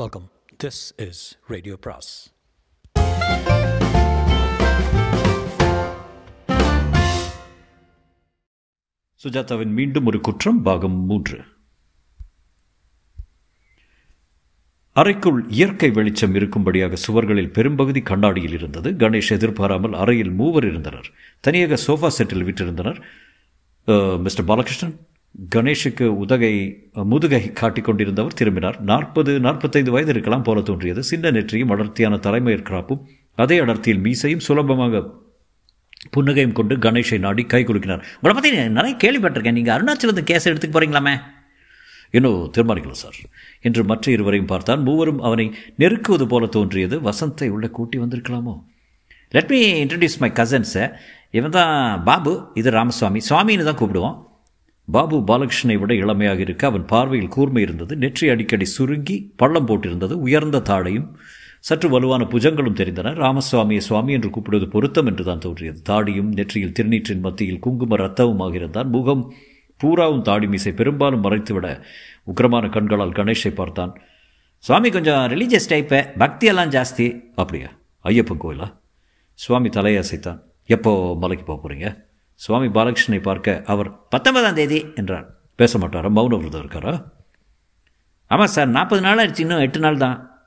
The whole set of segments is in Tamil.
வெல்கம் திஸ் இஸ் ரேடியோ பிராஸ் சுஜாதாவின் மீண்டும் ஒரு குற்றம் பாகம் மூன்று. அறைக்குள் இயற்கை வெளிச்சம் இருக்கும்படியாக சுவர்களில் பெரும்பகுதி கண்ணாடியில் இருந்தது. கணேஷ் எதிர்பாராமல் அறையில் மூவர் இருந்தனர். தனியாக சோஃபா செட்டில் விட்டிருந்தனர் மிஸ்டர் பாலகிருஷ்ணன் கணேஷுக்கு உதகை முதுகை காட்டிக் கொண்டிருந்தவர் திரும்பினார். நாற்பது நாற்பத்தைந்து வயது இருக்கலாம் போல தோன்றியது. சின்ன நெற்றியும் அடர்த்தியான தலைமையர் கிராப்பும் அதே அடர்த்தியில் மீசையும் சுலபமாக புன்னகையும் கொண்டு கணேஷை நாடி கை குலுக்கினார். உங்களை பற்றி நிறைய கேள்விப்பட்டிருக்கேன். நீங்கள் அருணாச்சலத்து கேஸ் எடுத்துக்க போகிறீங்களாமே இன்னும் தீர்மானிக்கல சார். என்று மற்ற இருவரையும் பார்த்தான். மூவரும் அவனை நெருக்குவது போல தோன்றியது. வசந்தை உள்ளே கூட்டி வந்திருக்கலாமோ? லெட் மீ இன்ட்ரடியூஸ் மை கசன்ஸை இவன் தான் பாபு இது ராமசுவாமி. சுவாமின்னு தான் கூப்பிடுவோம். பாபு பாலகிருஷ்ணனை விட இளமையாக இருக்க அவன் பார்வையில் கூர்மை இருந்தது நெற்றி அடிக்கடி சுருங்கி பள்ளம் போட்டிருந்தது உயர்ந்த தாடையும் சற்று வலுவான புஜங்களும் தெரிந்தன. ராமசுவாமியை சுவாமி என்று கூப்பிடுவது பொருத்தம் என்று தான் தோன்றியது. தாடியும் நெற்றியில் திருநீற்றின் மத்தியில் குங்கும ரத்தவுமாக இருந்தான். முகம் பூராவும் தாடி மீசை பெரும்பாலும் மறைத்துவிட உக்கிரமான கண்களால் கணேஷை பார்த்தான். சுவாமி கொஞ்சம் ரிலீஜியஸ் டைப்பு பக்தியெல்லாம் ஜாஸ்தி. அப்படியா? ஐயப்பன் கோயிலா? சுவாமி தலையசைத்தான் எப்போ மலைக்கு போக போகிறீங்க சுவாமி பாலகிருஷ்ணனை பார்க்க அவர் பத்தொன்பதாம் தேதி என்றார். பேச மாட்டாரா? மௌன விரதம் இருக்காரா? ஆமாம் சார் நாற்பது நாள் ஆயிடுச்சு இன்னும் எட்டு நாள் தான்.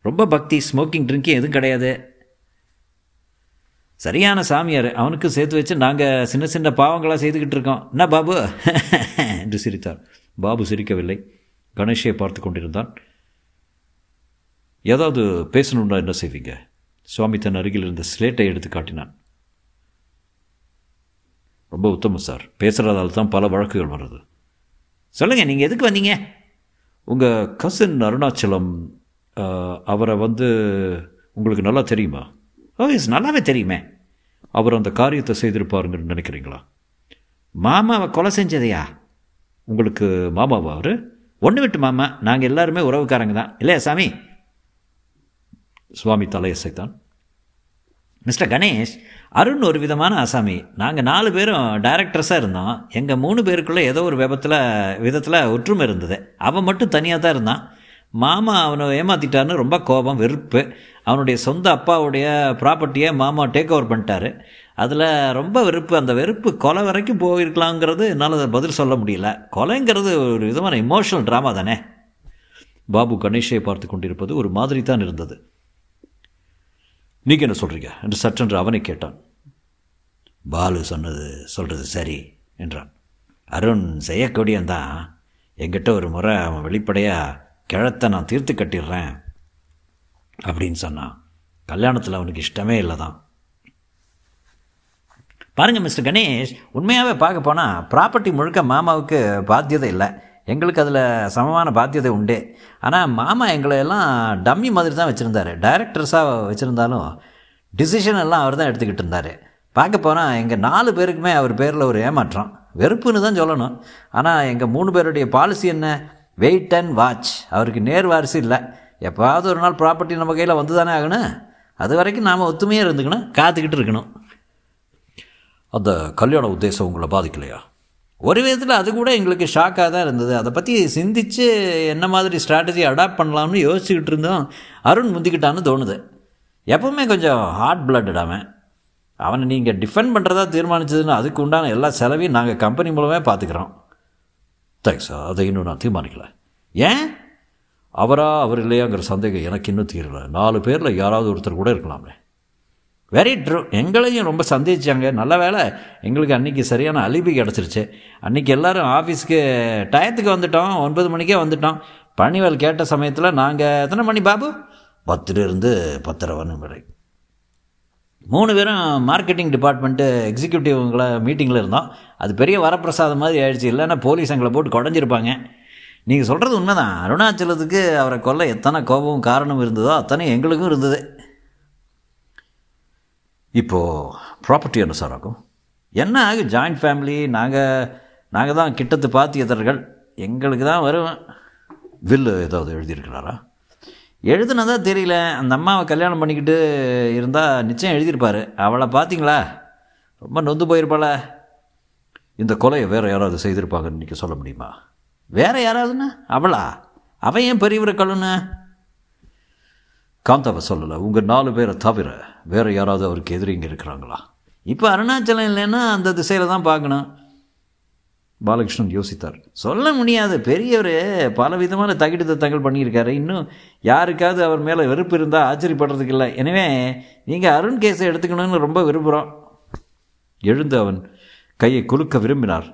ரொம்ப பக்தி ஸ்மோக்கிங் ட்ரிங்கிங் எதுவும் கிடையாது. சரியான சாமியார். அவனுக்கு சேர்த்து வச்சு நாங்கள் சின்ன சின்ன பாவங்களாக செய்துக்கிட்டு இருக்கோம். என்ன பாபு? என்று சிரித்தார். பாபு சிரிக்கவில்லை. கணேஷை பார்த்து கொண்டிருந்தான். ஏதாவது பேசணும்னா என்ன செய்வீங்க? சுவாமி தன் அருகில் இருந்த ஸ்லேட்டை எடுத்து காட்டினான். ரொம்ப உத்தமம் சார். பேசுகிறதால தான் பல வழக்குகள் வருது சொல்லுங்கள் நீங்கள் எதுக்கு வந்தீங்க? உங்கள் கசின் அருணாச்சலம் அவரை வந்து உங்களுக்கு நல்லா தெரியுமா? ஓ எஸ் நல்லாவே தெரியுமே. அவர் அந்த காரியத்தை செய்திருப்பாருங்கன்னு நினைக்கிறீங்களா? மாமாவை கொலை செஞ்சதையா? உங்களுக்கு மாமாவா அவர்? ஒன்று விட்டு மாமா நாங்கள் எல்லாருமே உறவுக்காரங்க தான். இல்லையா சாமி? சுவாமி தலையசைத்தான். மிஸ்டர் கணேஷ் அருண் ஒரு விதமான அசாமி. நாங்கள் நாலு பேரும் டைரக்டர்ஸாக இருந்தோம். எங்கள் மூணு பேருக்குள்ளே ஏதோ ஒரு விபத்தில் விதத்தில் ஒற்றுமை இருந்தது. அவன் மட்டும் தனியாக தான் இருந்தான். மாமா அவனை ஏமாற்றிட்டான்னு ரொம்ப கோபம் வெறுப்பு. அவனுடைய சொந்த அப்பாவுடைய ப்ராப்பர்ட்டியை மாமா டேக் ஓவர் பண்ணிட்டாரு. அதில் ரொம்ப வெறுப்பு. அந்த வெறுப்பு கொலை வரைக்கும் போயிருக்கலாங்கிறது என்னால் பதில் சொல்ல முடியல. கொலைங்கிறது ஒரு விதமான இமோஷனல் ட்ராமா தானே. பாபு கணேஷை பார்த்து கொண்டிருப்பது ஒரு மாதிரி தான் இருந்தது. நீங்கள் என்ன சொல்கிறீங்க என்று சற்றென்று அவனை கேட்டான். பாலு சொன்னது சொல்கிறது சரி என்றான். அருண் செய்யக்கூடியந்தான். என்கிட்ட ஒரு முறை அவன் வெளிப்படையாக கிழத்தை நான் தீர்த்து கட்டிடுறேன் அப்படின்னு சொன்னான். கல்யாணத்தில் அவனுக்கு இஷ்டமே இல்லை தான் பாருங்கள் மிஸ்டர் கணேஷ் உண்மையாகவே பார்க்க போனால் ப்ராப்பர்ட்டி முழுக்க மாமாவுக்கு பாத்தியதை இல்லை. எங்களுக்கு அதில் சமமான பாத்தியதை உண்டு. ஆனால் மாமா எங்களை எல்லாம் டம்மி மாதிரி தான் வச்சுருந்தார். டைரக்டர்ஸாக வச்சுருந்தாலும் டிசிஷன் எல்லாம் அவர் தான் எடுத்துக்கிட்டு இருந்தார். பார்க்க போனால் எங்கள் நாலு பேருக்குமே அவர் பேரில் ஒரு ஏமாற்றம். வெறுப்புன்னு தான் சொல்லணும். ஆனால் எங்கள் மூணு பேருடைய பாலிசி என்ன? வெயிட் அண்ட் வாட்ச் அவருக்கு நேர் வாரிசு இல்லை. எப்போவாவது ஒரு நாள் ப்ராப்பர்ட்டி நம்ம கையில் வந்து தானே ஆகணும்? அது வரைக்கும் நாம் ஒத்துமையாக இருந்துக்கணும் காத்துக்கிட்டு இருக்கணும். அந்த கல்யாண உத்தேசம் உங்களை பாதிக்கலையா? ஒரு விதத்தில் அது கூட எங்களுக்கு ஷாக்காக தான் இருந்தது. அதை பற்றி சிந்திச்சு என்ன மாதிரி ஸ்ட்ராட்டஜி அடாப்ட் பண்ணலாம்னு யோசிச்சுக்கிட்டு இருந்தோம். அருண் முந்திக்கிட்டான்னு தோணுது. எப்பவுமே கொஞ்சம் ஹார்ட் பிளட்டட் அவன். அவனை நீங்கள் டிஃபெண்ட் பண்ணுறதா தீர்மானிச்சதுன்னு அதுக்கு உண்டான எல்லா செலவையும் நாங்கள் கம்பெனி மூலமே பார்த்துக்குறோம் தேங்க்ஸ் அதை இன்னும் நான் தீர்மானிக்கல. ஏன்? அவரா அவர் இல்லையாங்கிற சந்தேகம் எனக்கு இன்னும் தீரலை. நாலு பேரில் யாராவது ஒருத்தர் கூட இருக்கலாமே வெரி ட்ரூ எங்களையும் ரொம்ப சந்தேகிச்சாங்க நல்ல வேலை எங்களுக்கு அன்றைக்கி சரியான அலிபி கிடச்சிருச்சு. அன்றைக்கி எல்லாரும் ஆஃபீஸ்க்கு டயத்துக்கு வந்துட்டோம். ஒன்பது மணிக்கே வந்துட்டோம். பணிவேல் கேட்ட சமயத்தில் நாங்கள் எத்தனை மணி பாபு? பத்துலேருந்து பத்தரை மணி வரை. மூணு பேரும் மார்க்கெட்டிங் டிபார்ட்மெண்ட்டு எக்ஸிக்யூட்டிவ்ங்களை மீட்டிங்கில் இருந்தோம். அது பெரிய வரப்பிரசாதம் மாதிரி ஆயிடுச்சு. இல்லைன்னா போலீஸ் எங்களை போட்டு குடஞ்சிருப்பாங்க. நீங்கள் சொல்கிறது உண்மைதான். அருணாச்சலத்துக்கு அவரை கொல்ல எத்தனை கோபமும் காரணம் இருந்ததோ அத்தனை எங்களுக்கும் இருந்தது. இப்போது ப்ராப்பர்ட்டி என்ன சார் ஆகும் என்ன ஆகும் ஜாயிண்ட் ஃபேமிலி நாங்கள் நாங்கள் தான் கிட்டத்து பாத்தியதர்கள் எங்களுக்கு தான் வரும் வில்லு ஏதாவது எழுதியிருக்கிறாரா? எழுதுனதா தெரியல. அந்த அம்மாவை கல்யாணம் பண்ணிக்கிட்டு இருந்தால் நிச்சயம் எழுதியிருப்பார். அவளை பார்த்தீங்களா ரொம்ப நொந்து போயிருப்பாள? இந்த கொலையை வேறு யாராவது செய்திருப்பாங்கன்னு இன்றைக்கி சொல்ல முடியுமா? வேறு யாராவதுன்னா? அவளா? அவன் ஏன் பெரியவரை கழுன்னு காந்தாவை சொல்லலை. உங்கள் நாலு பேரை தவிர வேறு யாராவது அவருக்கு எதிரிங்க இருக்கிறாங்களா? இப்போ அருணாச்சலம் இல்லைன்னா அந்த திசையில் தான் பார்க்கணும். பாலகிருஷ்ணன் யோசித்தார். சொல்ல முடியாது. பெரியவர் பல விதமான தகிடு தத்தங்கள் பண்ணியிருக்காரு. இன்னும் யாருக்காவது அவர் மேலே வெறுப்பு இருந்தால் ஆச்சரியப்படுறதுக்கு இல்லை. எனவே நீங்கள் அருண் கேஸை எடுத்துக்கணும்னு ரொம்ப விரும்புகிறோம் எழுந்து அவன் கையை குலுக்க விரும்பினார்.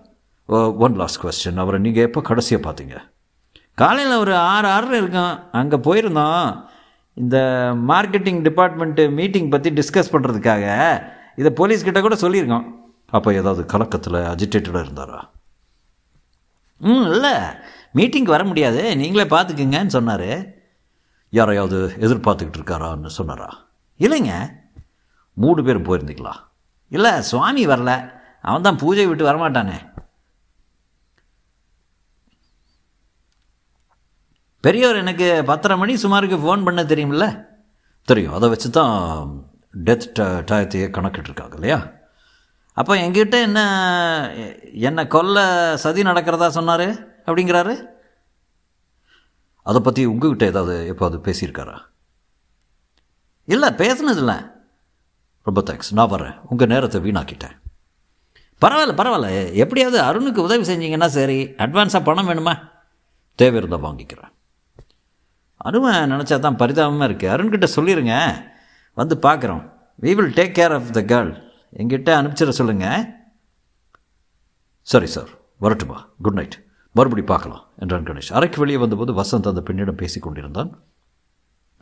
ஒன் லாஸ்ட் கொஸ்டின் அவரை நீங்கள் எப்போ கடைசியாக பார்த்தீங்க? காலையில் ஒரு ஆறு ஆறு இருக்கும் அங்கே போயிருந்தோம் இந்த மார்க்கெட்டிங் டிபார்ட்மெண்ட்டு மீட்டிங் பற்றி டிஸ்கஸ் பண்ணுறதுக்காக இதை போலீஸ்கிட்ட கூட சொல்லியிருக்கோம். அப்போ ஏதாவது கலக்கத்தில் அஜிடேட்டடாக இருந்தாரா? ம் இல்லை. மீட்டிங்க்கு வர முடியாது. நீங்களே பார்த்துக்குங்கன்னு சொன்னார். யாரையாவது எதிர்பார்த்துக்கிட்டு இருக்காரான்னு சொன்னாரா? இல்லைங்க. மூணு பேரும் போயிருந்தீங்களா? இல்லை சுவாமி வரல. அவன் தான் பூஜை விட்டு வரமாட்டானே. பெரியவர் எனக்கு பத்தரை மணி சுமாருக்கு ஃபோன் பண்ண தெரியுமில்ல? தெரியும். அதை வச்சு தான் டெத் டயத்தையே கணக்கிட்டுருக்காங்க இல்லையா? அப்போ எங்கிட்ட என்ன என்னை கொல்ல சதி நடக்கிறதா சொன்னார்? அப்படிங்கிறாரு. அதை பற்றி உங்ககிட்ட ஏதாவது எப்போது பேசியிருக்காரா? இல்லை பேசுனதில்ல. ரொம்ப தேங்க்ஸ் நான் வரேன். உங்கள் நேரத்தை வீணாக்கிட்டேன். பரவாயில்ல பரவாயில்ல. எப்படியாவது அருணுக்கு உதவி செஞ்சீங்கன்னா சரி. அட்வான்ஸாக பணம் வேணுமா? தேவை இருந்தால் வாங்கிக்கிறேன். அருவன் நினச்சா தான் பரிதாபமாக இருக்குது அருண்கிட்ட சொல்லிடுங்க வந்து பார்க்குறோம் we will take care of the girl எங்கிட்ட அனுப்பிச்சிட சொல்லுங்கள் சரி சார் வரட்டுமா? குட் நைட் மறுபடி பார்க்கலாம் என்றான் கணேஷ். அறைக்கு வெளியே வந்தபோது வசந்த் அந்த பெண்ணிடம் பேசி கொண்டிருந்தான்.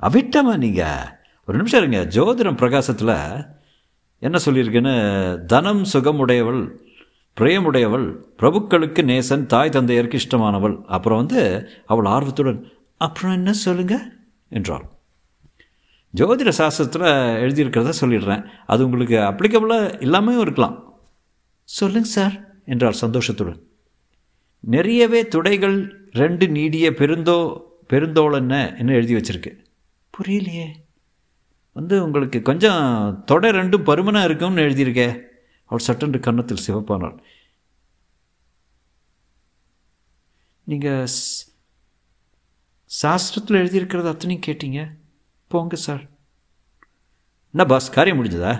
அவிட்டமா நீங்கள் ஒரு நிமிஷம் இருங்க. ஜோதிடம் பிரகாசத்தில் என்ன சொல்லியிருக்கேன்னு? தனம் சுகமுடையவள் பிரேமுடையவள் பிரபுக்களுக்கு நேசன் தாய் தந்தையருக்கு இஷ்டமானவள். அப்புறம் வந்து அவள் ஆர்வத்துடன் அப்புறம் என்ன சொல்லுங்க? என்றாள். ஜோதிட சாஸ்திரத்தில் எழுதியிருக்கிறத சொல்லிடுறேன். அது உங்களுக்கு அப்ளிகபிளாக இல்லாமையும் இருக்கலாம். சொல்லுங்க சார் என்றார் சந்தோஷத்துடன். நிறையவே துடைகள் ரெண்டு நீடிய பெருந்தோ பெருந்தோளன்ன என்ன எழுதி வச்சிருக்கு? புரியலையே. வந்து உங்களுக்கு கொஞ்சம் தொடை ரெண்டும் பருமனாக இருக்கும்னு எழுதியிருக்கே. அவள் சட்டென்று கன்னத்தில் சிவப்பானாள். நீங்கள் சாஸ்திரத்தில் எழுதியிருக்கிறது அத்தனையும் கேட்டீங்க. போங்க சார். என்ன பாஸ்? காரியம் முடிஞ்சதா?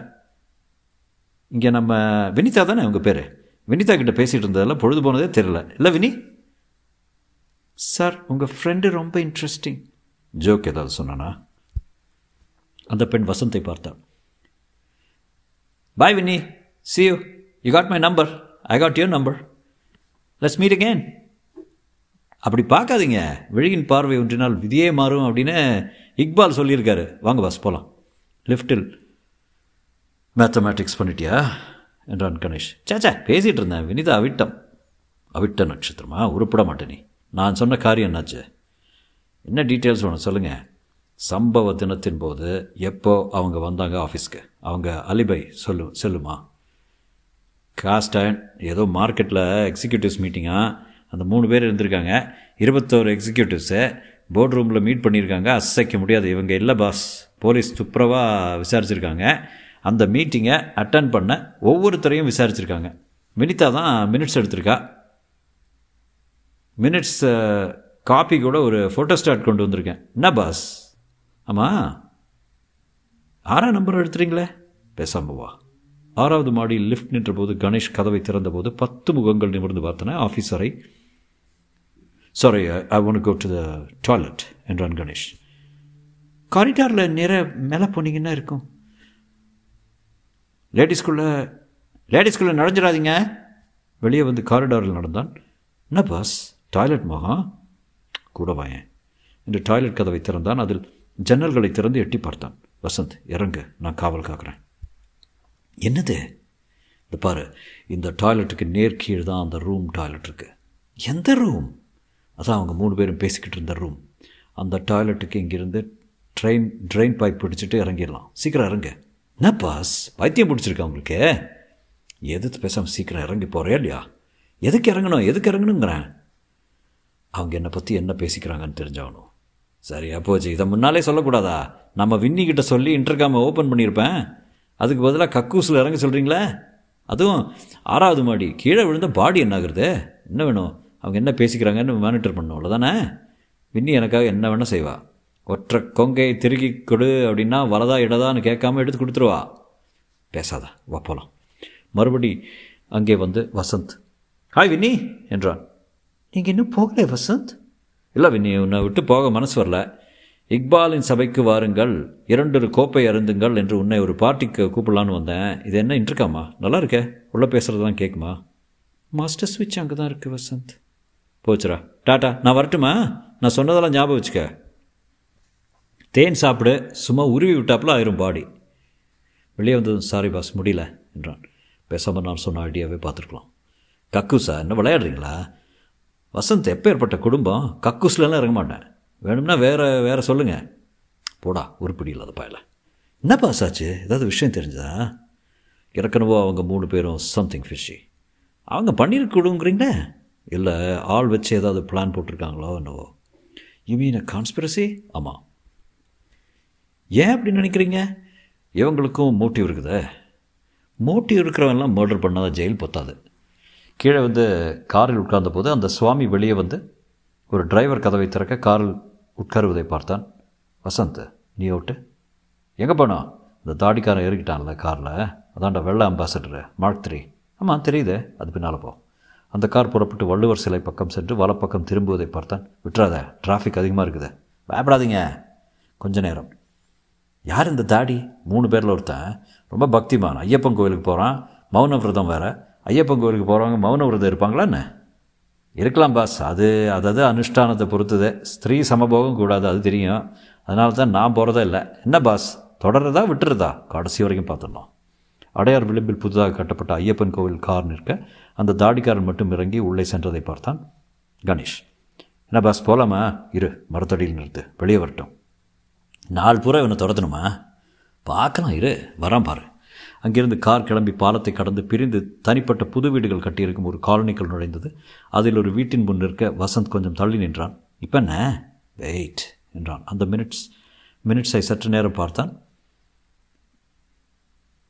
இங்கே நம்ம வினிதா தானே உங்கள் பேர்? வினிதா கிட்ட பேசிகிட்டு இருந்ததெல்லாம் பொழுது போனதே தெரில இல்லை வினி? சார் உங்கள் ஃப்ரெண்டு ரொம்ப இன்ட்ரெஸ்டிங் ஜோக் ஏதாவது சொன்னானா? அந்த பெண் வசந்தை பார்த்தாள் bye Vini. See you you got my number I got your number let's meet again அப்படி பார்க்காதீங்க. விழியின் பார்வை ஒன்றினால் விதியே மாறும் அப்படின்னு இக்பால் சொல்லியிருக்காரு. வாங்க பாஸ் போகலாம் லிஃப்டில் மேத்தமேட்டிக்ஸ் பண்ணிட்டியா? என்றான் கணேஷ். சேச்சா பேசிகிட்டு இருந்தேன். வினிதா அவிட்டம். அவிட்ட நட்சத்திரமா? உருப்பிட மாட்டேனி நீ. நான் சொன்ன காரியம் என்னாச்சு? என்ன டீட்டெயில்ஸ் வேணும்? சொல்லுங்கள் சம்பவ தினத்தின் போது எப்போ அவங்க வந்தாங்க ஆஃபீஸ்க்கு அவங்க அலிபை சொல்லு சொல்லுமா? காஸ்டன் ஏதோ மார்க்கெட்டில் எக்ஸிக்யூட்டிவ்ஸ் மீட்டிங்காக அந்த மூணு பேர் இருந்திருக்காங்க. இருபத்தோரு எக்ஸிக்யூட்டிவ்ஸு போர்ட் ரூமில் மீட் பண்ணியிருக்காங்க. அசைக்க முடியாது. இவங்க இல்லை பாஸ் போலீஸ் துப்புரவாக விசாரிச்சிருக்காங்க. அந்த மீட்டிங்கை அட்டன் பண்ண ஒவ்வொருத்தரையும் விசாரிச்சிருக்காங்க. வினிதா தான் மினிட்ஸ் எடுத்திருக்கா. மினிட்ஸ் காப்பி கூட ஒரு ஃபோட்டோ ஸ்டாட் கொண்டு வந்திருக்கேன். என்ன பாஸ் ஆமாம் ஆறாம் நம்பர் எடுத்துறீங்களே? பேசாமவா ஆறாவது மாடியில் லிஃப்ட் நின்றபோது கணேஷ் கதவை திறந்தபோது பத்து முகங்கள் நிமிர்ந்து பார்த்தன. ஆஃபீஸரை sorry I want go to the toilet என்றான் கணேஷ் காரிடாரில் நேர மேலே போனீங்கன்னா இருக்கும். லேடிஸ்குள்ளே லேடிஸ்குள்ளே நுழைஞ்சிடாதீங்க. வெளியே வந்து காரிடாரில் நடந்தான். என்ன பாஸ் டாய்லெட் மகா கூட வாயேன். என்று டாய்லெட் கதவை திறந்தான். அதில் ஜன்னல்களை திறந்து எட்டி பார்த்தான். வசந்த் இறங்கு நான் காவல் காக்கிறேன். என்னது? இந்த பாரு இந்த டாய்லெட்டுக்கு நேர் கீழ் தான் அந்த ரூம் டாய்லெட் இருக்குது எந்த ரூம் அதான் அவங்க மூணு பேரும் பேசிக்கிட்டு இருந்த ரூம் அந்த டாய்லெட்டுக்கு இங்கேருந்து ட்ரெயின் ட்ரெயின் பைப் பிடிச்சிட்டு இறங்கிடலாம். சீக்கிரம் இறங்க. என்ன பாஸ் பைத்தியம் பிடிச்சிருக்கா உங்களுக்கு? எதிர்த்து பேசாமல் சீக்கிரம் இறங்கி போகிறே இல்லையா? எதுக்கு இறங்கணும்? எதுக்கு இறங்கணுங்கிறேன். அவங்க என்னை பற்றி என்ன பேசிக்கிறாங்கன்னு தெரிஞ்சாகணும் சரியா போச்சு. இதை முன்னாலே சொல்லக்கூடாதா? நம்ம வின்னிக்கிட்ட சொல்லி இன்டர்காமை ஓப்பன் பண்ணியிருப்பேன். அதுக்கு பதிலாக கக்கூஸில் இறங்க சொல்கிறீங்களே அதுவும் ஆறாவது மாடி கீழே விழுந்த பாடி என்ன ஆகுறது என்ன வேணும்? அவங்க என்ன பேசிக்கிறாங்கன்னு மானிட்டர் பண்ணும் அவ்வளோதானே வின்னி எனக்காக என்ன வேணால் செய்வா. ஒற்றை கொங்கையை திருக்கி கொடு அப்படின்னா வலதா இடதான்னு கேட்காம எடுத்து கொடுத்துருவா. பேசாதா வா போகலாம் மறுபடி அங்கே வந்து வசந்த். ஹாய் வின்னி என்றான். நீங்கள் இன்னும் போகலை வசந்த்? இல்லை வின்னி உன்னை விட்டு போக மனசு வரல. இக்பாலின் சபைக்கு வாருங்கள். இரண்டொரு கோப்பை அருந்துங்கள் என்று உன்னை ஒரு பார்ட்டிக்கு கூப்பிடலான்னு வந்தேன். இது என்ன இன்ட்ருக்காமா நல்லா இருக்கே? உள்ளே பேசுகிறதெல்லாம் கேட்குமா மாஸ்டர் ஸ்விட்ச் அங்கே தான் இருக்குது வசந்த். போச்சுரா டாட்டா நான் வரட்டுமா? நான் சொன்னதெல்லாம் ஞாபகம் வச்சுக்க. தேன் சாப்பிடு சும்மா உருவி விட்டாப்புல ஆயிரும் பாடி. வெளியே வந்ததும் சாரி பாஸ் முடியல என்றான். பேசாமல் நான் சொன்ன ஐடியாவே பார்த்துருக்கலாம். கக்கூஸா என்ன விளையாடுறீங்களா? வசந்த் எப்போ ஏற்பட்ட குடும்பம்? கக்கூஸ்லலாம் இறங்க மாட்டேன். வேணும்னா வேறு வேறு சொல்லுங்கள் போடா உருப்படி இல்லாத பாயல. என்ன பாஸ் ஆச்சு? ஏதாவது விஷயம் தெரிஞ்சதா? இறக்கணுவோ அவங்க மூணு பேரும் சம்திங் ஃபிஷ்ஷி அவங்க பண்ணியிருக்கணுங்கிறீங்களே இல்லை ஆள் வச்சு ஏதாவது பிளான் போட்டிருக்காங்களோ என்னவோ. யூ மீன் அ கான்ஸ்பிரசி ஆமாம் ஏன் அப்படி நினைக்கிறீங்க? இவங்களுக்கும் மோட்டிவ் இருக்குதே மோட்டிவ் இருக்கிறவன்லாம் மர்டர் பண்ணாத ஜெயில் பொத்தாது. கீழே வந்து காரில் உட்கார்ந்த போது அந்த சுவாமி வெளியே வந்து ஒரு டிரைவர் கதவை திறக்க காரில் உட்காருவதை பார்த்தான். வசந்த் நீ ஓட்டு. எங்கே போனோம் இந்த தாடிக்காரன் ஏறிக்கிட்டான்ல காரில். அதான்டா வெள்ளை அம்பாசடரு மார்க் த்ரீ ஆமாம் தெரியுது. அது பின்னால் போ. அந்த கார் புறப்பட்டு வள்ளுவர் சிலை பக்கம் சென்று வலப்பக்கம் திரும்புவதை பார்த்தான். விட்டுறாத டிராஃபிக் அதிகமாக இருக்குது. பயப்படாதீங்க. கொஞ்ச நேரம். யார் இந்த தாடி? மூணு பேரில் ஒருத்தன். ரொம்ப பக்திமான். ஐயப்பன் கோவிலுக்கு போகிறான் மௌன விரதம் வேறு. ஐயப்பன் கோவிலுக்கு போகிறவங்க மௌன விரதம் இருப்பாங்களா என்ன? இருக்கலாம் பாஸ். அது அதாவது அனுஷ்டானத்தை பொறுத்தது. ஸ்திரீ சமபோகம் கூடாது அது தெரியும். அதனால தான் நான் போகிறதே இல்லை. என்ன பாஸ்? தொடர்றதா விட்டுறதா? கடைசி வரைக்கும் பார்த்துடணும். அடையார் விளிம்பில் புதிதாக கட்டப்பட்ட ஐயப்பன் கோவில் கார் நிற்க அந்த தாடிக்காரன் மட்டும் இறங்கி உள்ளே சென்றதை பார்த்தான் கணேஷ். என்ன பாஸ் போகலாமா இரு மரத்தடியில் நிறுத்து. வெளியே வரட்டும். நாலு பூரா இவனை துரத்தணுமா? பார்க்கலாம் இரு. வரான் பாரு. அங்கிருந்து கார் கிளம்பி பாலத்தை கடந்து பிரிந்து தனிப்பட்ட புது வீடுகள் கட்டியிருக்கும் ஒரு காலனிக்குள் நுழைந்தது. அதில் ஒரு வீட்டின் முன் நிற்க வசந்த் கொஞ்சம் தள்ளி நின்றான். இப்போ என்ன? வெயிட் என்றான். அந்த மினிட்ஸ் மினிட்ஸை சற்று நேரம் பார்த்தான்.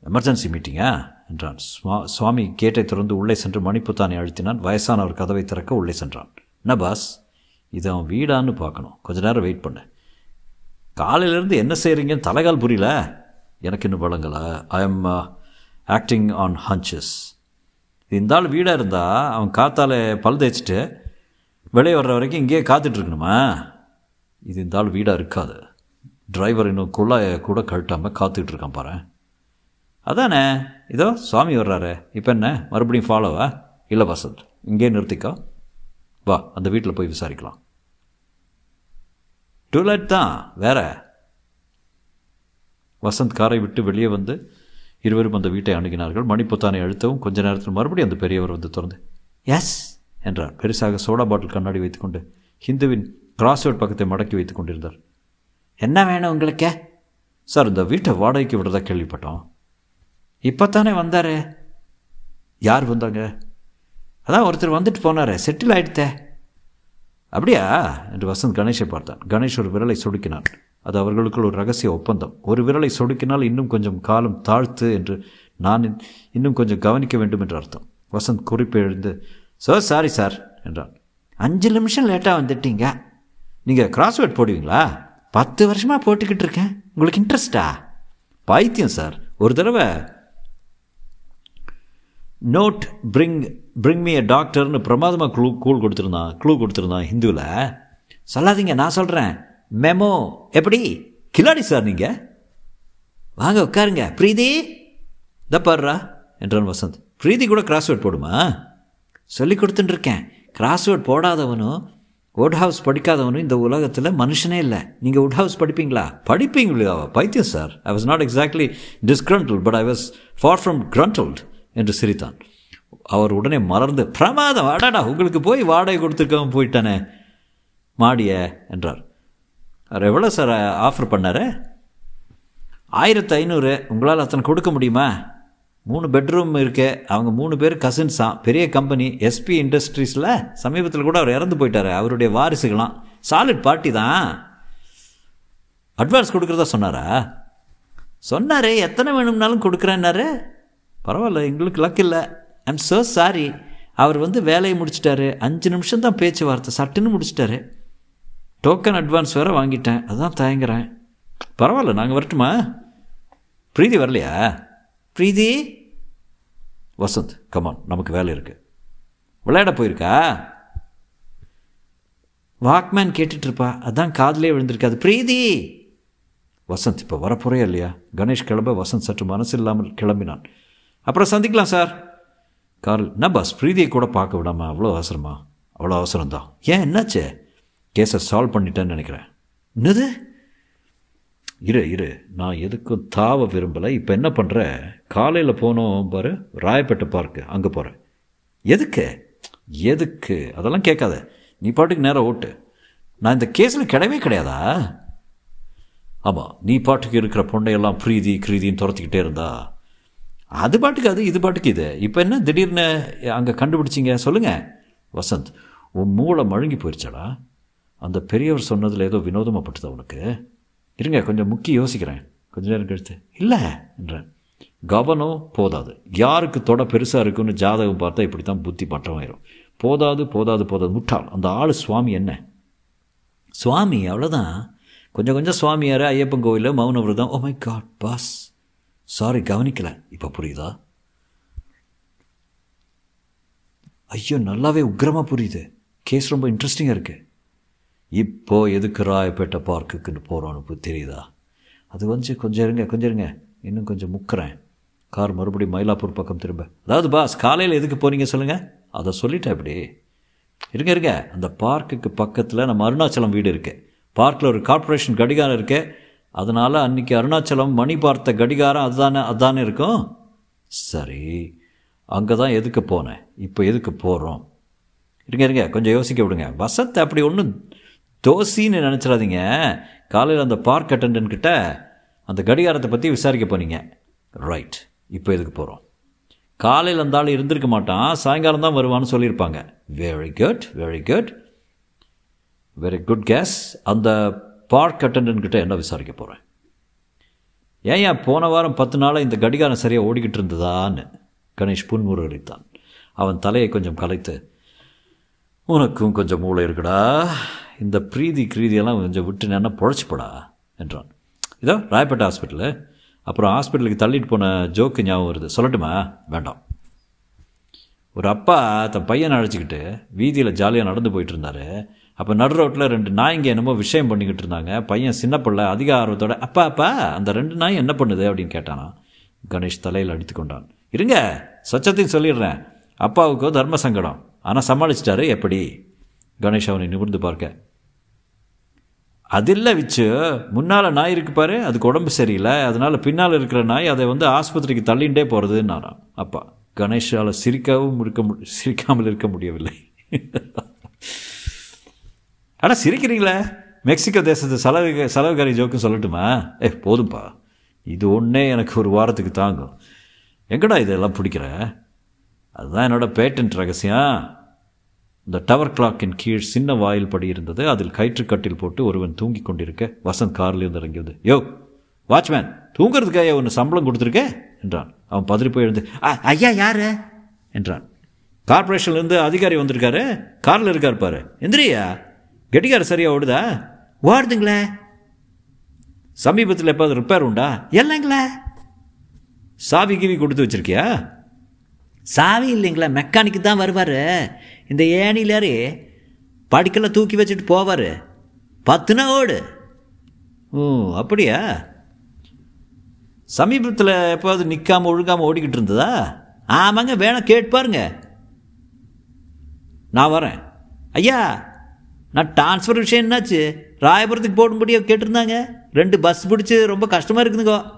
எமர்ஜென்சி மீட்டிங்கா ah? என்றான். சுவா சுவாமி கேட்டை திறந்து உள்ளே சென்று மணிப்புத்தானை அழுத்தினான். வயசானவர் கதவை திறக்க உள்ளே சென்றான். என்ன பாஸ்? இது அவன் வீடான்னு பார்க்கணும். கொஞ்ச நேரம் வெயிட் பண்ணு. காலையிலேருந்து என்ன செய்கிறீங்கன்னு தலைகால் புரியல. எனக்கு இன்னும் வழங்கலை I am acting on hunches இந்த ஆள் வீடாக இருந்தால் அவன் காத்தால் பல் தேய்ச்சிட்டு வெளியே வர்ற வரைக்கும் இங்கேயே காத்துட்ருக்கணுமா இது இந்த ஆள் வீடாக இருக்காது. டிரைவர் இன்னும் குள்ளாய கூட கழட்டாமல் காத்துக்கிட்டு இருக்கான் பாரு அதானே? இதோ சுவாமி வர்றாரு. இப்போ என்ன? மறுபடியும் ஃபாலோவா இல்லை வசந்த். இங்கே நிறுத்திக்கோ. வா அந்த வீட்டில் போய் விசாரிக்கலாம். டூலெட் தான். வேற? வசந்த் காரை விட்டு வெளியே வந்து இருவரும் அந்த வீட்டை அணுகினார்கள். மணிப்புத்தானை அழுத்தவும் கொஞ்ச நேரத்தில் மறுபடியும் அந்த பெரியவர் வந்து திறந்து எஸ் என்றார். பெருசாக சோடா பாட்டில் கண்ணாடி வைத்துக்கொண்டு ஹிந்துவின் கிராஸ்வேர்ட் பக்கத்தை மடக்கி வைத்துக் கொண்டிருந்தார். என்ன வேணும் உங்களுக்கு? சார் இந்த வீட்டை வாடகைக்கு விடுறதா கேள்விப்பட்டோம். இப்போ தானே வந்தார்? யார் வந்தாங்க? அதான் ஒருத்தர் வந்துட்டு போனார். செட்டில் ஆகிடுத்தே அப்படியா? என்று வசந்த் கணேஷை பார்த்தான். கணேஷ் ஒரு விரலை சொடுக்கினான். அது அவர்களுக்குள் ஒரு ரகசிய ஒப்பந்தம். ஒரு விரலை சொடுக்கினால் இன்னும் கொஞ்சம் காலம் தாழ்த்து என்று நான் இன்னும் கொஞ்சம் கவனிக்க வேண்டும் என்று அர்த்தம். வசந்த் குறிப்பு எழுந்து சோ சாரி சார் என்றான். அஞ்சு நிமிஷம் லேட்டாக வந்துட்டீங்க. நீங்கள் கிராஸ்வேர்ட் போடுவீங்களா? பத்து வருஷமாக போட்டுக்கிட்டு இருக்கேன். உங்களுக்கு இன்ட்ரெஸ்டா பைத்தியம் சார் ஒரு தடவை note bring bring me a டாக்டர்னு பிரமாதமாக க்ளூ கூல் கொடுத்துருந்தான் க்ளூ கொடுத்துருந்தான் ஹிந்துவில் சொல்லாதீங்க நான் சொல்கிறேன் மெமோ எப்படி? கிலாடி சார் நீங்கள் வாங்க உட்காருங்க. பிரீதி? இந்த பாடுறா என்றான் வசந்த். பிரீதி கூட கிராஸ்வேர்ட் போடுமா? சொல்லி கொடுத்துட்டுருக்கேன் கிராஸ்வேர்ட் போடாதவனும் வுட் ஹவுஸ் படிக்காதவனும் இந்த உலகத்தில் மனுஷனே இல்லை. நீங்கள் வுட் ஹவுஸ் படிப்பீங்களா? படிப்பீங்களா பைத்தியம் sir. I was not exactly disgruntled but I was far from gruntled என்று சிரித்தான். அவர் உடனே மலர்ந்து பிரமாதம் அடாடா உங்களுக்கு போய் வாடகை கொடுத்துருக்காம போயிட்டானே மாடிய என்றார். அவர் எவ்வளோ சார் ஆஃபர் பண்ணார்? ஆயிரத்து ஐநூறு உங்களால் அத்தனை கொடுக்க முடியுமா? மூணு பெட்ரூம் இருக்கு அவங்க மூணு பேர் கசின்ஸாம் பெரிய கம்பெனி எஸ்பி இண்டஸ்ட்ரீஸில் சமீபத்தில் கூட அவர் இறந்து போயிட்டார் அவருடைய வாரிசுகளாம் சாலிட் பார்ட்டி தான். அட்வான்ஸ் கொடுக்குறதா சொன்னாரா? சொன்னார் எத்தனை வேணும்னாலும் கொடுக்குறேன்னாரு. பரவாயில்ல எங்களுக்கு லக் இல்லை. ஐம் சோ சாரி அவர் வந்து வேலையை முடிச்சிட்டாரு. அஞ்சு நிமிஷம் தான் பேச்சுவார்த்தை. சட்டுன்னு முடிச்சிட்டாரு. டோக்கன் அட்வான்ஸ் வேறு வாங்கிட்டேன். அதுதான் தயங்குறேன். பரவாயில்ல நாங்கள் வரட்டுமா? பிரீதி வரலையா? பிரீதி? வசந்த் கமான் நமக்கு வேலை இருக்குது விளையாட போயிருக்கா? வாக்மேன் கேட்டுட்ருப்பா அதான் காதலே விழுந்திருக்காது பிரீதி! வசந்த் இப்போ வரப்போறே இல்லையா? கணேஷ் கிளம்ப வசந்த் சற்று மனசு இல்லாமல் கிளம்பினான். அப்புறம் சந்திக்கலாம் சார். கார்ல் என்ன பஸ் பிரீதியை கூட பார்க்க விடாம அவ்வளோ அவசரமா? அவ்வளோ அவசரம்தான். ஏன் என்னாச்சு? கேஸை சால்வ் பண்ணிட்டேன்னு நினைக்கிறேன். என்னது? இரு இரு. நான் எதுக்கும் தாவ விரும்பலை. இப்போ என்ன பண்ணுற காலையில் போனோம் பாரு. ராயப்பேட்டை பார்க்கு அங்கே போகிறேன் எதுக்கு? எதுக்கு? அதெல்லாம் கேட்காத. நீ பாட்டுக்கு நேரம் ஓட்டு. நான் இந்த கேஸில் கிடையவே கிடையாதா? ஆமாம் நீ பாட்டுக்கு இருக்கிற பொண்ணையெல்லாம் பிரீதி கிரீதின்னு துரத்திக்கிட்டே இருந்தா அது பாட்டுக்கு அது இது பாட்டுக்கு இது. இப்போ என்ன? திடீர்னு அங்கே கண்டுபிடிச்சிங்க? சொல்லுங்கள் வசந்த் உன் மூளை மழுங்கி போயிடுச்சாடா அந்த பெரியவர் சொன்னதில் ஏதோ வினோதமாக பட்டுதா உனக்கு? இருங்க கொஞ்சம் முக்கி யோசிக்கிறேன். கொஞ்ச நேரம் கழித்து. இல்லை என்றேன். கவனம் போதாது. யாருக்கு தொட பெருசாக இருக்குன்னு ஜாதகம் பார்த்தா இப்படி தான் புத்தி பட்டமாயிரும் போதாது போதாது போதாது. முட்டாள். அந்த ஆள் சுவாமி என்ன? சுவாமி அவ்வளோதான் கொஞ்சம் கொஞ்சம் சுவாமியார் ஐயப்பன் கோவில் மௌன விரதம். Oh my God boss sorry கவனிக்கல. இப்போ புரியுதா? ஐயோ நல்லாவே உக்ரமாக புரியுது. கேஸ் ரொம்ப இன்ட்ரெஸ்டிங்காக இருக்குது இப்போ எதுக்கு ராயப்பேட்டை பார்க்குக்குன்னு போகிறோன்னு தெரியுதா? அது வந்து கொஞ்சம் இருங்க கொஞ்சம் இருங்க. இன்னும் கொஞ்சம் முக்கிறேன். கார் மறுபடியும் மயிலாப்பூர் பக்கம் திரும்ப. அதாவது பாஸ் காலையில் எதுக்கு போகிறீங்க சொல்லுங்கள் அதை சொல்லிட்டேன் இப்படி இருங்க இருங்க. அந்த பார்க்குக்கு பக்கத்தில் நம்ம அருணாச்சலம் வீடு இருக்குது பார்க்கில் ஒரு கார்ப்பரேஷன் கடிகாரம் இருக்குது அதனால் அன்றைக்கி அருணாச்சலம் மணி பார்த்த கடிகாரம் அதுதானே அதுதானே இருக்கும்? சரி அங்கே தான் எதுக்கு போனேன்? இப்போ எதுக்கு போகிறோம் இருங்க இருங்க கொஞ்சம் யோசிக்க விடுங்க. வசத்தை அப்படி ஒன்றும் தோசின்னு நினச்சிடாதீங்க. காலையில் அந்த பார்க் அட்டண்டன்ட் கிட்ட அந்த கடிகாரத்தை பற்றி விசாரிக்க போனீங்க. ரைட் இப்போ எதுக்கு போகிறோம் காலையில் அந்த ஆள் இருந்திருக்க மாட்டான் சாயங்காலம் தான் வருவான்னு சொல்லியிருப்பாங்க. Very good very good very good case அந்த பார்க் அட்டண்டன்ட் கிட்ட என்ன விசாரிக்க போகிறேன் ஏன் ஏன் போன வாரம் பத்து நாளாக இந்த கடிகாரம் சரியாக ஓடிக்கிட்டு இருந்ததான்னு? கணேஷ் புன்முருகரித்தான் அவன் தலையை கொஞ்சம் கலைத்து உனக்கும் கொஞ்சம் மூளை இருக்குடா. இந்த பிரீதி கிரீதியெல்லாம் கொஞ்சம் விட்டு என்ன பொழைச்சிப்படா என்றான். இதோ ராயப்பேட்டை ஹாஸ்பிட்டலு. அப்புறம் ஹாஸ்பிட்டலுக்கு தள்ளிட்டு போன ஜோக்கு ஞாபகம் வருது. சொல்லட்டுமா? வேண்டாம். ஒரு அப்பா தன் பையனை அழைச்சிக்கிட்டு வீதியில் ஜாலியாக நடந்து போயிட்டு இருந்தார். அப்போ நடு ரோட்டில் ரெண்டு நாய்ங்க என்னமோ விஷயம் பண்ணிக்கிட்டு இருந்தாங்க. பையன் சின்ன பிள்ளை அதிக ஆர்வத்தோட அப்பா அப்பா அந்த ரெண்டு நாய் என்ன பண்ணுது? அப்படின்னு கேட்டானா. கணேஷ் தலையில் அடித்து கொண்டான். இருங்க சச்சத்தையும் சொல்லிடுறேன். அப்பாவுக்கோ தர்ம சங்கடம். ஆனால் சமாளிச்சிட்டாரு எப்படி? கணேஷ் அவனை நிமிர்ந்து பார்க்க. அதில்ல விச்சு முன்னால் நாய் இருக்கு பாரு அதுக்கு உடம்பு சரியில்லை. அதனால் பின்னால் இருக்கிற நாய் அதை வந்து ஆஸ்பத்திரிக்கு தள்ளிண்டே போகிறதுன்னாராம் அப்பா. கணேஷால் சிரிக்கவும் இருக்க மு சிரிக்காமல் இருக்க முடியவில்லை. ஆனால் சிரிக்கிறீங்களே? மெக்சிகோ தேசத்து செலவு செலவுக்காரி ஜோக்குன்னு சொல்லட்டுமா? ஏ போதும்ப்பா இது ஒன்றே எனக்கு ஒரு வாரத்துக்கு தாங்கும். எங்கடா இதெல்லாம் பிடிக்கிற? அதுதான் என்னோட பேட்டன்ட் ரகசியம். இந்த டவர் கிளாக்கின் கீழ் சின்ன வாயில் படி இருந்தது. அதில் கயிற்றுக்கட்டில் போட்டு ஒருவன் தூங்கி கொண்டிருக்க வசந்த் கார்லேருந்து இறங்கியது. யோ வாட்ச்மேன் தூங்குறதுக்காக ஒன்று சம்பளம் கொடுத்துருக்க? என்றான். அவன் பதறி போய் எழுந்து ஐயா யாரு? என்றான். கார்பரேஷன்லேருந்து அதிகாரி வந்திருக்காரு. காரில் இருக்கார் பாரு. எந்திரியா? கெட்டிக்கார சரியா ஓடுதா? ஓடுதுங்களே சமீபத்தில் எப்போது ரிப்பேர் உண்டா? இல்லைங்களே. சாவி கிவி கொடுத்து வச்சிருக்கியா? சாவி இல்லைங்களா மெக்கானிக்கு தான் வருவார். இந்த ஏணிலாரி படிக்கெல்லாம் தூக்கி வச்சுட்டு போவார். பத்துனா ஓடு. ஓ அப்படியா? சமீபத்தில் எப்போது நிற்காமல் ஒழுங்காமல் ஓடிக்கிட்டு இருந்ததா? ஆமாங்க வேணாம் கேட்டு பாருங்க. நான் வரேன். ஐயா நான் ட்ரான்ஸ்ஃபர் விஷயம் என்னாச்சு? ராயபுரத்துக்கு போடும்படியோ கேட்டிருந்தாங்க. ரெண்டு பஸ் பிடிச்சி ரொம்ப கஷ்டமாக இருக்குதுங்கோ.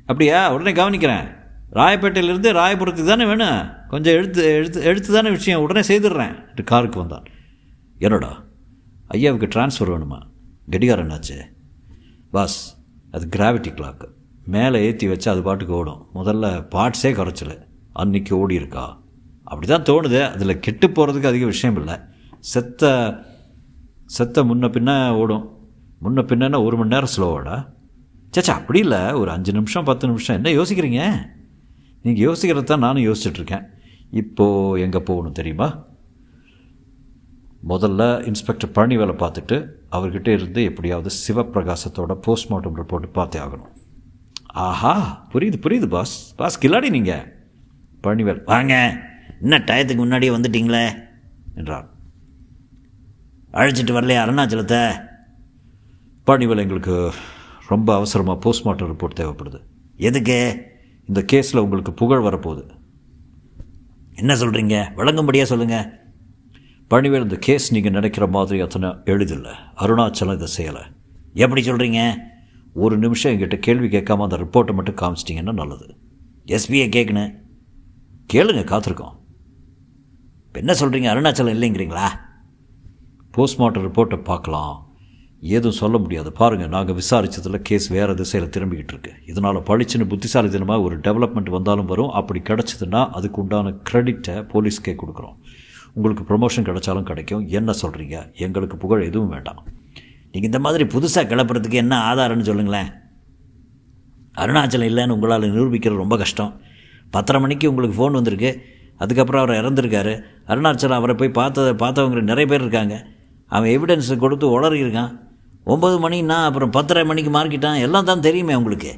அப்படியா? உடனே கவனிக்கிறேன். ராயப்பேட்டையிலேருந்து ராயபுரத்துக்கு தானே வேணும்? கொஞ்சம் எழுத்து எழுத்து எழுத்து தானே விஷயம். உடனே செய்துடுறேன். என்று காருக்கு வந்தான். என்னடா? ஐயாவுக்கு ட்ரான்ஸ்ஃபர் வேணுமா? கடிகாரம் என்னாச்சு? பாஸ் அது கிராவிட்டி கிளாக்கு மேலே ஏற்றி வச்சு அது பாட்டுக்கு ஓடும். முதல்ல பார்ட்ஸே குறைச்சல அன்னைக்கு ஓடி இருக்கா அப்படி தான் தோணுது. அதில் கெட்டு போகிறதுக்கு அதிக விஷயம் இல்லை. செத்த செத்த முன்ன பின்ன ஓடும். முன்ன பின்னா ஒரு மணி நேரம் ஸ்லோவாடா சேச்சா அப்படி இல்லை. ஒரு அஞ்சு நிமிஷம் பத்து நிமிஷம். என்ன யோசிக்கிறீங்க? நீங்கள் யோசிக்கிறது தான் நானும் யோசிச்சுட்ருக்கேன் இப்போது எங்கே போகணும் தெரியுமா? முதல்ல இன்ஸ்பெக்டர் பழனிவேலை பார்த்துட்டு அவர்கிட்ட இருந்து எப்படியாவது சிவப்பிரகாசத்தோட போஸ்ட்மார்ட்டம் ரிப்போர்ட் பார்த்தே ஆகணும். ஆஹா புரியுது புரியுது பாஸ் பாஸ் கில்லாடி நீங்கள் பழனிவேல் வாங்க. என்ன டயத்துக்கு முன்னாடியே வந்துட்டீங்களே? என்றார். அழைச்சிட்டு வரலையா அருணாச்சலத்தை? பழனிவேல் எங்களுக்கு ரொம்ப அவசரமாக போஸ்ட்மார்ட்டம் ரிப்போர்ட் தேவைப்படுது. எதுக்கு? இந்த கேஸில் உங்களுக்கு புகழ் வரப்போகுது. என்ன சொல்கிறீங்க விளங்கும்படியாக சொல்லுங்கள் பழனிவேல் இந்த கேஸ் நீங்கள் நினைக்கிற மாதிரி அத்தனை எளிதில்லை. அருணாச்சலம் இதை செய்யலை. எப்படி சொல்கிறீங்க ஒரு நிமிஷம் என்கிட்ட கேள்வி கேட்காம அந்த ரிப்போர்ட்டை மட்டும் காமிச்சிட்டிங்கன்னா நல்லது. எஸ்பியை கேட்கணும் கேளுங்க காத்திருக்கோம். இப்போ என்ன சொல்கிறீங்க அருணாச்சலம் இல்லைங்கிறீங்களா? போஸ்ட்மார்ட்டம் ரிப்போர்ட்டை பார்க்கலாம். ஏதும் சொல்ல முடியாது. பாருங்கள் நாங்கள் விசாரித்ததில் கேஸ் வேறு திசையில் திரும்பிக்கிட்டு இருக்கு. இதனால் பளிச்சுன்னு புத்திசாலித்தனமாக ஒரு டெவலப்மெண்ட் வந்தாலும் வரும். அப்படி கிடச்சிதுன்னா அதுக்கு உண்டான க்ரெடிட்டை போலீஸ்க்கே கொடுக்குறோம். உங்களுக்கு ப்ரொமோஷன் கிடைச்சாலும் கிடைக்கும். என்ன சொல்கிறீங்க எங்களுக்கு புகழ் எதுவும் வேண்டாம். நீங்கள் இந்த மாதிரி புதுசாக கிளப்புறதுக்கு என்ன ஆதாரம்னு சொல்லுங்களேன். அருணாச்சலம் இல்லைன்னு உங்களால் நிரூபிக்கிறது ரொம்ப கஷ்டம். பத்தரை மணிக்கு உங்களுக்கு ஃபோன் வந்திருக்கு. அதுக்கப்புறம் அவர் இறந்துருக்காரு. அருணாச்சலம் அவரை போய் பார்த்த பார்த்தவங்க நிறைய பேர் இருக்காங்க. அவன் எவிடன்ஸை கொடுத்து உளறியிருக்கான். ஒம்பது மணின்னா அப்புறம் பத்தரை மணிக்கு மார்க்கிட்டான் எல்லாம் தான் தெரியுமே உங்களுக்கு.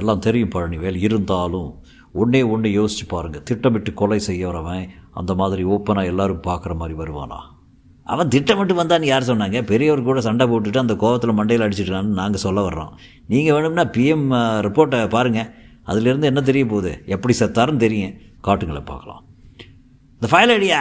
எல்லாம் தெரியும் பழனிவேல் இருந்தாலும் ஒன்றே ஒன்று யோசிச்சு பாருங்கள் திட்டமிட்டு கொலை செய்யறவன் அந்த மாதிரி ஓப்பனாக எல்லாரும் பார்க்குற மாதிரி வருவானா? அவன் திட்டமிட்டு வந்தான்னு யார் சொன்னாங்க? பெரியவர் கூட சண்டை போட்டுட்டு அந்த கோவத்தில் மண்டையில் அடிச்சிட்டான்னு நாங்கள் சொல்ல வர்றோம். நீங்கள் வேணும்னா பிஎம் ரிப்போர்ட்டை பாருங்கள் அதுலேருந்து என்ன தெரிய போகுது? எப்படி செத்தாருன்னு தெரியும். காட்டுங்களை பார்க்கலாம். இந்த ஃபைல் ஐடியா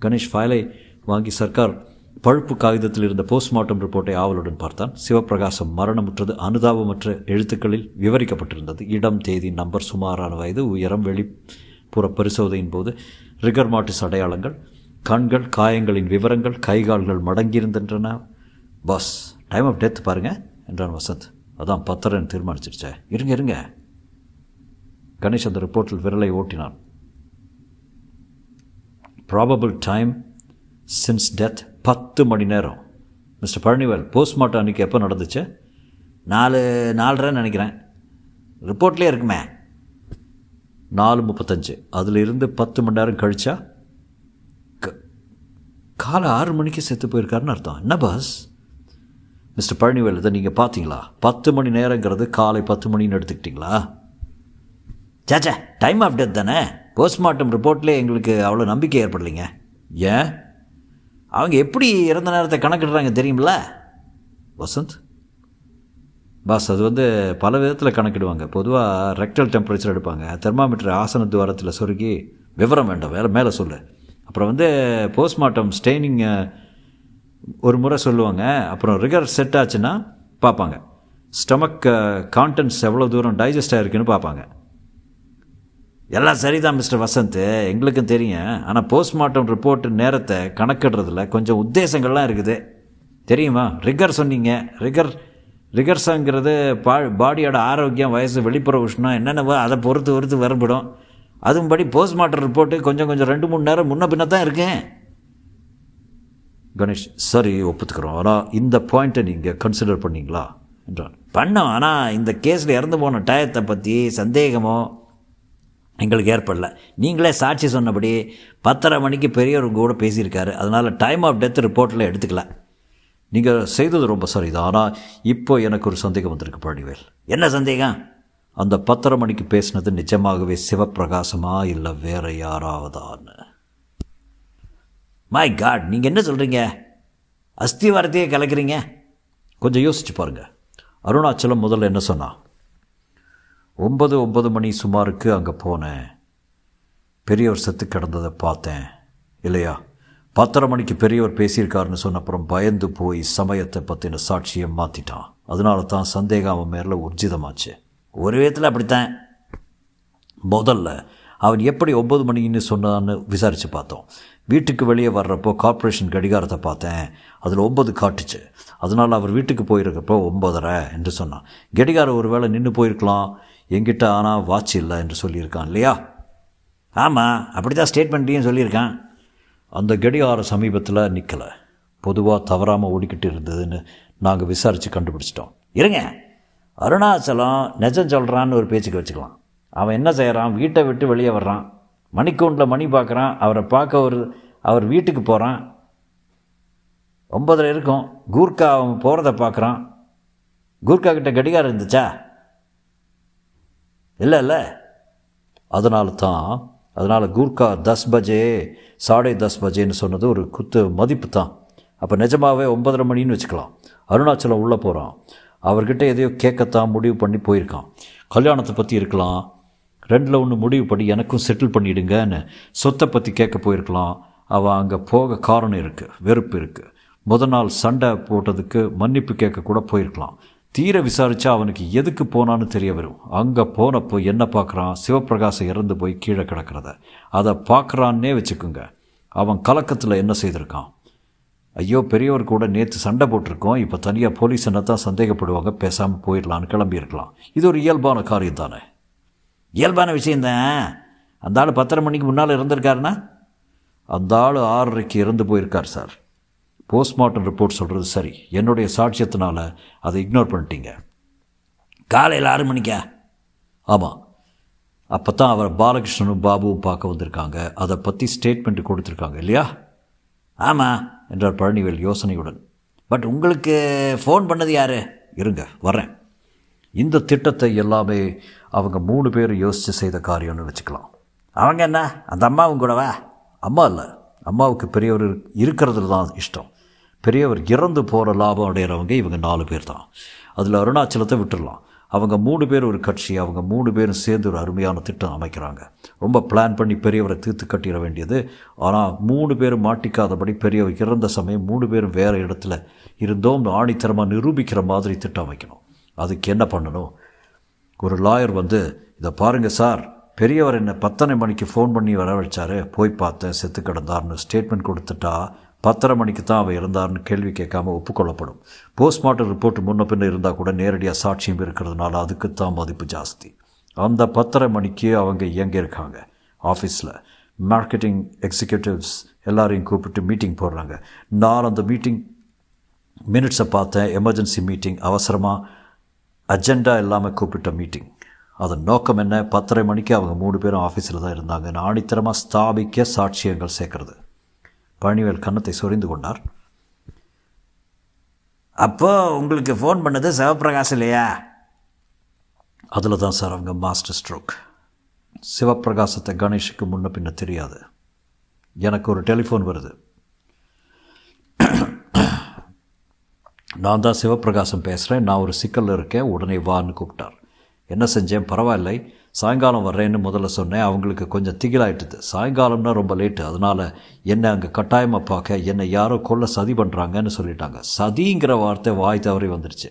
கணேஷ் ஃபைலை வாங்கி சர்க்கார் பழுப்பு காகிதத்தில் இருந்த போஸ்ட்மார்ட்டம் ரிப்போர்ட்டை ஆவலுடன் பார்த்தான். சிவப்பிரகாசம் மரணமுற்றது அனுதாபமற்ற எழுத்துக்களில் விவரிக்கப்பட்டிருந்தது. இடம் தேதி நம்பர் சுமாரான வயது உயரம் வெளிப்புற பரிசோதனையின் போது ரிகர் மாட்டிஸ் அடையாளங்கள் கண்கள் காயங்களின் விவரங்கள் கைகால்கள் மடங்கியிருந்தன. பாஸ் டைம் ஆஃப் டெத் பாருங்க என்றான் வசந்த். அதான் பத்திரன்னு தீர்மானிச்சிருச்சே. இருங்க இருங்க. கணேஷ் அந்த ரிப்போர்ட்டில் விரலை ஓட்டினான். ப்ராபபிள் டைம் சின்ஸ் டெத் பத்து மணி நேரம். மிஸ்டர் பழனிவேல் போஸ்ட்மார்ட்டம் அன்றைக்கி எப்போ நடந்துச்சு? நாலு நாலரைன்னு நினைக்கிறேன். ரிப்போர்ட்லேயே இருக்குமே. நாலு முப்பத்தஞ்சு. அதில் இருந்து பத்து மணி நேரம் கழிச்சா? க- காலை ஆறு மணிக்கு செத்து போயிருக்காருன்னு அர்த்தம். என்ன பாஸ் மிஸ்டர் பழனிவேல் இதை நீங்கள் பார்த்தீங்களா? பத்து மணி நேரங்கிறது காலை பத்து மணின்னு எடுத்துக்கிட்டீங்களா? சாச்சா டைம் ஆஃப் டெத் தானே? போஸ்ட்மார்ட்டம் ரிப்போர்ட்லேயே எங்களுக்கு அவ்வளோ நம்பிக்கை ஏற்படலைங்க. ஏன்? அவங்க எப்படி இறந்த நேரத்தை கணக்கிடுறாங்க தெரியுமில்ல வசந்த்? பாஸ் அது வந்து பல விதத்தில் கணக்கிடுவாங்க. பொதுவாக ரெக்டல் டெம்பரேச்சர் எடுப்பாங்க. தெர்மாமீட்டர் ஆசன துவாரத்தில் சொருகி விவரம் வேண்டாம். வேறு மேலே சொல்லு. அப்புறம் வந்து போஸ்ட்மார்ட்டம் ஸ்டெய்னிங் ஒரு முறை சொல்லுவாங்க. அப்புறம் ரிகர் செட் ஆச்சுன்னா பார்ப்பாங்க. ஸ்டமக் கான்டென்ட்ஸ் எவ்வளோ தூரம் டைஜஸ்ட் ஆகிருக்குன்னு பார்ப்பாங்க. எல்லாம் சரிதான் மிஸ்டர் வசந்த். எங்களுக்கும் தெரியும். ஆனால் போஸ்ட்மார்ட்டம் ரிப்போர்ட் நேரத்தை கணக்கிடுறதுல கொஞ்சம் உத்தேசங்கள்லாம் இருக்குது. தெரியுமா? ரிகர் சொன்னீங்க. ரிகர் ரிகர்ஸாங்கிறது பா பாடியோட ஆரோக்கியம் வயசு வெளிப்புற உஷ்ணம் என்னென்னவோ அதை பொறுத்து பொறுத்து வரப்படும் அதுபடி போஸ்ட்மார்ட்டம் ரிப்போர்ட்டு கொஞ்சம் கொஞ்சம் ரெண்டு மூணு நேரம் முன்ன பின்ன தான் இருக்கேன். கணேஷ் சரி ஒப்புத்துக்கிறோம். ஆனால் இந்த பாயிண்ட்டை நீங்கள் கன்சிடர் பண்ணிங்களா? என்றான். பண்ணோம். ஆனால் இந்த கேஸில் இறந்து போன டயத்தை பற்றி சந்தேகமோ எங்களுக்கு ஏற்படல. நீங்களே சாட்சி சொன்னபடி பத்தரை மணிக்கு பெரியவர் கூட பேசியிருக்காரு. அதனால் டைம் ஆஃப் டெத் ரிப்போர்ட்டில் எடுத்துக்கல. நீங்கள் செய்தது ரொம்ப சரிதான் ஆனால் இப்போ எனக்கு ஒரு சந்தேகம் வந்திருக்கு பழனிவேல் என்ன சந்தேகம்? அந்த பத்தரை மணிக்கு பேசினது நிஜமாகவே சிவப்பிரகாசமா இல்லை வேற யாராவதான்னு? மை காட் நீங்கள் என்ன சொல்கிறீங்க அஸ்திவாரத்தையே கலக்கிறீங்க? கொஞ்சம் யோசிச்சு பாருங்கள் அருணாச்சலம் முதல்ல என்ன சொன்னான் ஒன்பது ஒன்பது மணி சுமாருக்கு அங்கே போனேன். பெரியவர் செத்து கிடந்ததை பார்த்தேன். இல்லையா? பத்தரை மணிக்கு பெரியவர் பேசியிருக்காருன்னு சொன்ன அப்புறம் பயந்து போய் சமயத்தை பற்றின சாட்சியை மாற்றிட்டான் அதனால தான் சந்தேகம் அவன் மேலே உர்ஜிதமாச்சு ஒரு விதத்தில் அப்படித்தான். முதல்ல அவன் எப்படி ஒம்பது மணின்னு சொன்னான்னு விசாரித்து பார்த்தோம். வீட்டுக்கு வெளியே வர்றப்போ கார்ப்பரேஷன் கடிகாரத்தை பார்த்தேன். அதில் ஒம்பது காட்டுச்சு. அதனால் அவர் வீட்டுக்கு போயிருக்கப்போ ஒம்பதரை என்று சொன்னான். கடிகாரம் ஒரு வேளை நின்று போயிருக்கலாம். எங்கிட்ட ஆனால் வாட்ச் இல்லை என்று சொல்லியிருக்கான் இல்லையா? ஆமாம் அப்படி தான் ஸ்டேட்மெண்ட்லேயும் சொல்லியிருக்கான். அந்த கடிகாரம் சமீபத்தில் நிற்கலை பொதுவாக தவறாமல் ஓடிக்கிட்டு இருந்ததுன்னு நாங்கள் விசாரித்து கண்டுபிடிச்சிட்டோம். இருங்க. அருணாச்சலம் நெஜம் சொல்கிறான்னு ஒரு பேச்சுக்கு வச்சுக்கலாம். அவன் என்ன செய்கிறான் வீட்டை விட்டு வெளியே வர்றான். மணிக்கூண்டில் மணி பார்க்குறான் அவரை பார்க்க ஒரு அவர் வீட்டுக்கு போகிறான் ஒன்பதில் இருக்கும். கூர்க்கா அவன் போகிறத பார்க்குறான் கூர்க்கா கிட்ட கடிகாரம் இருந்துச்சா? இல்லை இல்லை. அதனால தான் அதனால் கூர்க்கா தஸ் பஜே சாடே தஸ் பஜேன்னு சொன்னது ஒரு குத்து மதிப்பு தான் அப்போ நிஜமாகவே ஒன்பதரை மணின்னு வச்சுக்கலாம். அருணாச்சலம் உள்ளே போகிறான் அவர்கிட்ட எதையோ கேட்கத்தான் முடிவு பண்ணி போயிருக்கான். கல்யாணத்தை பற்றி இருக்கலாம். ரெண்டில் ஒன்று முடிவு பண்ணி எனக்கும் செட்டில் பண்ணிடுங்கன்னு சொத்தை பற்றி கேட்க போயிருக்கலாம். அவன் அங்கே போக காரணம் இருக்குது வெறுப்பு இருக்குது முத நாள் சண்டை போட்டதுக்கு மன்னிப்பு கேட்க கூட போயிருக்கலாம். தீர விசாரிச்சா அவனுக்கு எதுக்கு போனான்னு தெரிய வரும். அங்கே போனப்போ என்ன பார்க்குறான்? சிவபிரகாசம் இறந்து போய் கீழே கிடக்கிறத. அதை பார்க்குறான்னே வச்சுக்குங்க. அவன் கலக்கத்தில் என்ன செய்திருக்கான்? ஐயோ பெரியவர் கூட நேற்று சண்டை போட்டிருக்கோம். இப்போ தனியாக போலீஸ் என்ன தான் சந்தேகப்படுவாங்க? பேசாமல் போயிடலான்னு கிளம்பியிருக்கலாம். இது ஒரு இயல்பான காரியம் தானே? இயல்பான விஷயந்தான் அந்த ஆள் பத்தரை மணிக்கு முன்னால் இருந்திருக்காருன்னா அந்த ஆள் ஆறரைக்கு இறந்து போயிருக்கார் சார். போஸ்ட்மார்ட்டம் ரிப்போர்ட் சொல்கிறது சரி. என்னுடைய சாட்சியத்தினால் அதை இக்னோர் பண்ணிட்டீங்க. காலையில் ஆறு மணிக்கா? ஆமாம் அப்போ தான் அவர் பாலகிருஷ்ணனும் பாபுவும் பார்க்க வந்திருக்காங்க. அதை பற்றி ஸ்டேட்மெண்ட் கொடுத்துருக்காங்க இல்லையா? ஆமாம் என்றார் பழனிவேல் யோசனையுடன். பட் உங்களுக்கு ஃபோன் பண்ணது யார்? இருங்க வரேன் இந்த திட்டத்தை எல்லாமே அவங்க மூணு பேர் யோசித்து செய்த காரியம்னு வச்சுக்கலாம். அவங்க என்ன? அந்த அம்மாவும் கூடவா? அம்மா இல்லை. அம்மாவுக்கு பெரியவர் இருக்கிறதுல தான் இஷ்டம். பெரியவர் இறந்து போகிற லாபம் அடைகிறவங்க இவங்க நாலு பேர் தான் அதில் அருணாச்சலத்தை விட்டுடலாம் அவங்க மூணு பேர் ஒரு கட்சி அவங்க மூணு பேரும் சேர்ந்து ஒரு அருமையான திட்டம் அமைக்கிறாங்க. ரொம்ப பிளான் பண்ணி பெரியவரை தீர்த்து கட்டிட வேண்டியது. ஆனால் மூணு பேரும் மாட்டிக்காதபடி பெரியவர் இறந்த சமயம் மூணு பேரும் வேறு இடத்துல இருந்தோம். ஆணித்தரமாக நிரூபிக்கிற மாதிரி திட்டம் அமைக்கணும் அதுக்கு என்ன பண்ணணும்? ஒரு லாயர் வந்து இதை பாருங்கள் சார் பெரியவர் என்னை பத்தனை மணிக்கு ஃபோன் பண்ணி வரவழைச்சாரு. போய் பார்த்தேன் செத்து கிடந்தார்னு ஸ்டேட்மெண்ட் கொடுத்துட்டா பத்தரை மணிக்கு தான் அவன் இருந்தார்னு கேள்வி கேட்காம ஒப்புக்கொள்ளப்படும். போஸ்ட்மார்ட்டம் ரிப்போர்ட் முன்ன பின்ன இருந்தால் கூட நேரடியாக சாட்சியம் இருக்கிறதுனால அதுக்கு தான் மதிப்பு ஜாஸ்தி. அந்த பத்தரை மணிக்கு அவங்க எங்கே இருக்காங்க ஆஃபீஸில் மார்க்கெட்டிங் எக்ஸிக்யூட்டிவ்ஸ் எல்லாரையும் கூப்பிட்டு மீட்டிங் போடுறாங்க. நான் அந்த மீட்டிங் மினிட்ஸை பார்த்தேன். எமர்ஜென்சி மீட்டிங் அவசரமாக அஜெண்டா இல்லாமல் கூப்பிட்ட மீட்டிங் அதன் நோக்கம் என்ன? பத்தரை மணிக்கு அவங்க மூணு பேரும் ஆஃபீஸில் தான் இருந்தாங்க. ஆணித்தரமாக ஸ்தாபிக்க சாட்சியங்கள் சேர்க்கறது. பழனிவேல் கன்னத்தை சொரிந்து கொண்டார். அப்போ உங்களுக்கு ஃபோன் பண்ணது சிவபிரகாஷ் இல்லையா? அதில் தான் சார் அவங்க மாஸ்டர் ஸ்ட்ரோக் சிவப்பிரகாசத்தை கணேஷுக்கு முன்ன பின்ன தெரியாது. எனக்கு ஒரு டெலிஃபோன் வருது. நான் தான் சிவப்பிரகாசம் பேசுகிறேன் நான் ஒரு சிக்கலில் இருக்கேன் உடனே வான்னு கூப்பிட்டார். என்ன செஞ்சேன்? பரவாயில்லை. சாயங்காலம் வர்றேன்னு முதல்ல சொன்னேன் அவங்களுக்கு கொஞ்சம் திகிலாயிட்டுது. சாயங்காலம்னா ரொம்ப லேட்டு அதனால் என்னை அங்கே கட்டாயமாக பார்க்க என்னை யாரோ கொல்ல சதி பண்ணுறாங்கன்னு சொல்லிட்டாங்க. சதிங்கிற வார்த்தை வாய் தவறி வந்துடுச்சு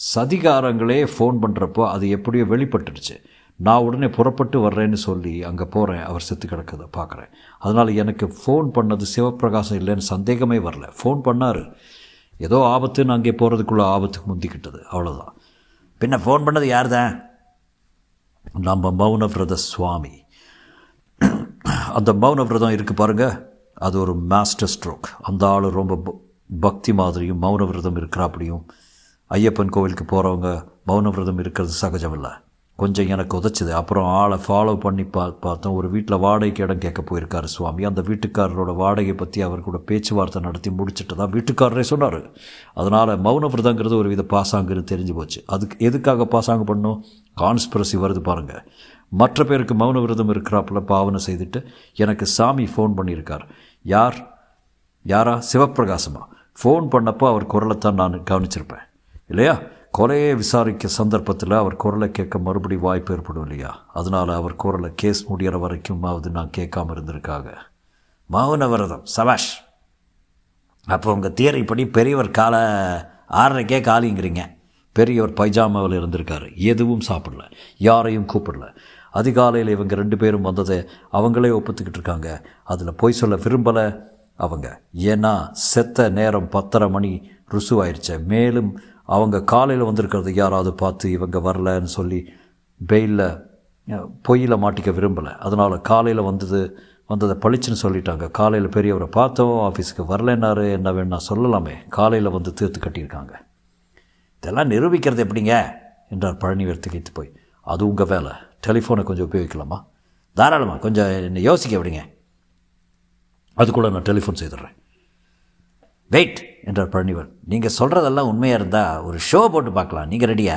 சதிகாரங்களே ஃபோன் பண்ணுறப்போ அது எப்படியோ வெளிப்பட்டுடுச்சு. நான் உடனே புறப்பட்டு வர்றேன்னு சொல்லி அங்கே போகிறேன் அவர் செத்து கிடக்கிறத பார்க்குறேன் அதனால் எனக்கு ஃபோன் பண்ணது சிவப்பிரகாசம் இல்லைன்னு சந்தேகமே வரல. ஃபோன் பண்ணார். ஏதோ ஆபத்துன்னு அங்கே போகிறதுக்குள்ளே ஆபத்துக்கு முந்திக்கிட்டது அவ்வளோதான் பின்ன ஃபோன் பண்ணது யார் தான் நம்ம மௌனவிரத சுவாமி. அந்த மௌனவிரதம் இருக்குது பாருங்கள் அது ஒரு மாஸ்டர் ஸ்ட்ரோக் அந்த ஆள் ரொம்ப பக்தி மாதிரியும் மௌனவிரதம் இருக்கிறாப்படியும். ஐயப்பன் கோவிலுக்கு போகிறவங்க மௌனவிரதம் இருக்கிறது சகஜம் இல்லை கொஞ்சம் எனக்கு உதச்சிது. அப்புறம் ஆளை ஃபாலோ பண்ணி பா பார்த்தோம். ஒரு வீட்டில் வாடகைக்கு இடம் கேட்க போயிருக்காரு சுவாமி. அந்த வீட்டுக்காரரோட வாடகை பற்றி அவர் கூட பேச்சுவார்த்தை நடத்தி முடிச்சுட்டு தான் வீட்டுக்காரரே சொன்னார். அதனால் மௌன விரதங்கிறது ஒரு வித பாசாங்குன்னு தெரிஞ்சு போச்சு. அதுக்கு எதுக்காக பாசாங்க பண்ணும்? கான்ஸ்பிரசி வருது பாருங்கள் மற்ற பேருக்கு மௌன விரதம் இருக்கிறாப்புல பாவனை செய்துட்டு எனக்கு சாமி ஃபோன் பண்ணியிருக்கார். யார்? யாரா? சிவப்பிரகாசமா? ஃபோன் பண்ணப்போ அவர் குரலைத்தான் நான் கவனிச்சிருப்பேன். இல்லையா? கொலையை விசாரிக்க சந்தர்ப்பத்தில் அவர் குரலை கேட்க மறுபடி வாய்ப்பு ஏற்படும் இல்லையா? அதனால் அவர் குரலை கேஸ் முடிகிற வரைக்குமாவது நான் கேட்காம இருந்திருக்காங்க. மௌன விரதம் சபாஷ். அப்போ உங்கள் தியரிப்படி பெரியவர் காலை ஆறரைக்கே காலிங்கிறீங்க. பெரியவர் பைஜாமாவில் இருந்திருக்காரு. எதுவும் சாப்பிடல. யாரையும் கூப்பிடல. அதிகாலையில் இவங்க ரெண்டு பேரும் வந்ததை அவங்களே ஒப்புத்துக்கிட்டு இருக்காங்க. அதில் பொய் சொல்ல விரும்பலை அவங்க. ஏன்னா செத்த நேரம் பத்தரை மணி ருசுவாயிருச்சே. மேலும் அவங்க காலையில் வந்திருக்கிறது யாராவது பார்த்து இவங்க வரலன்னு சொல்லி பெயிலில் பொய்யில் மாட்டிக்க விரும்பலை. அதனால் காலையில் வந்தது வந்ததை பளிச்சுன்னு சொல்லிட்டாங்க. காலையில் பெரியவரை பார்த்தோம் ஆஃபீஸுக்கு வரலன்னாரு என்ன வேணா சொல்லலாமே. காலையில் வந்து தீர்த்து கட்டியிருக்காங்க. இதெல்லாம் நிரூபிக்கிறது எப்படிங்க? என்றார் பழனிவேல் திகைத்து போய். அது உங்கள் வேலை. டெலிஃபோனை கொஞ்சம் உபயோகிக்கலாமா? தாராளமாக கொஞ்சம் என்னை யோசிக்க விடுங்க. அதுக்குள்ளே நான் டெலிஃபோன் செய்துடுறேன். வெயிட்! என்றார் பழனிவன் நீங்கள் சொல்கிறதெல்லாம் உண்மையாக இருந்தால் ஒரு ஷோ போட்டு பார்க்கலாம். நீங்கள் ரெடியா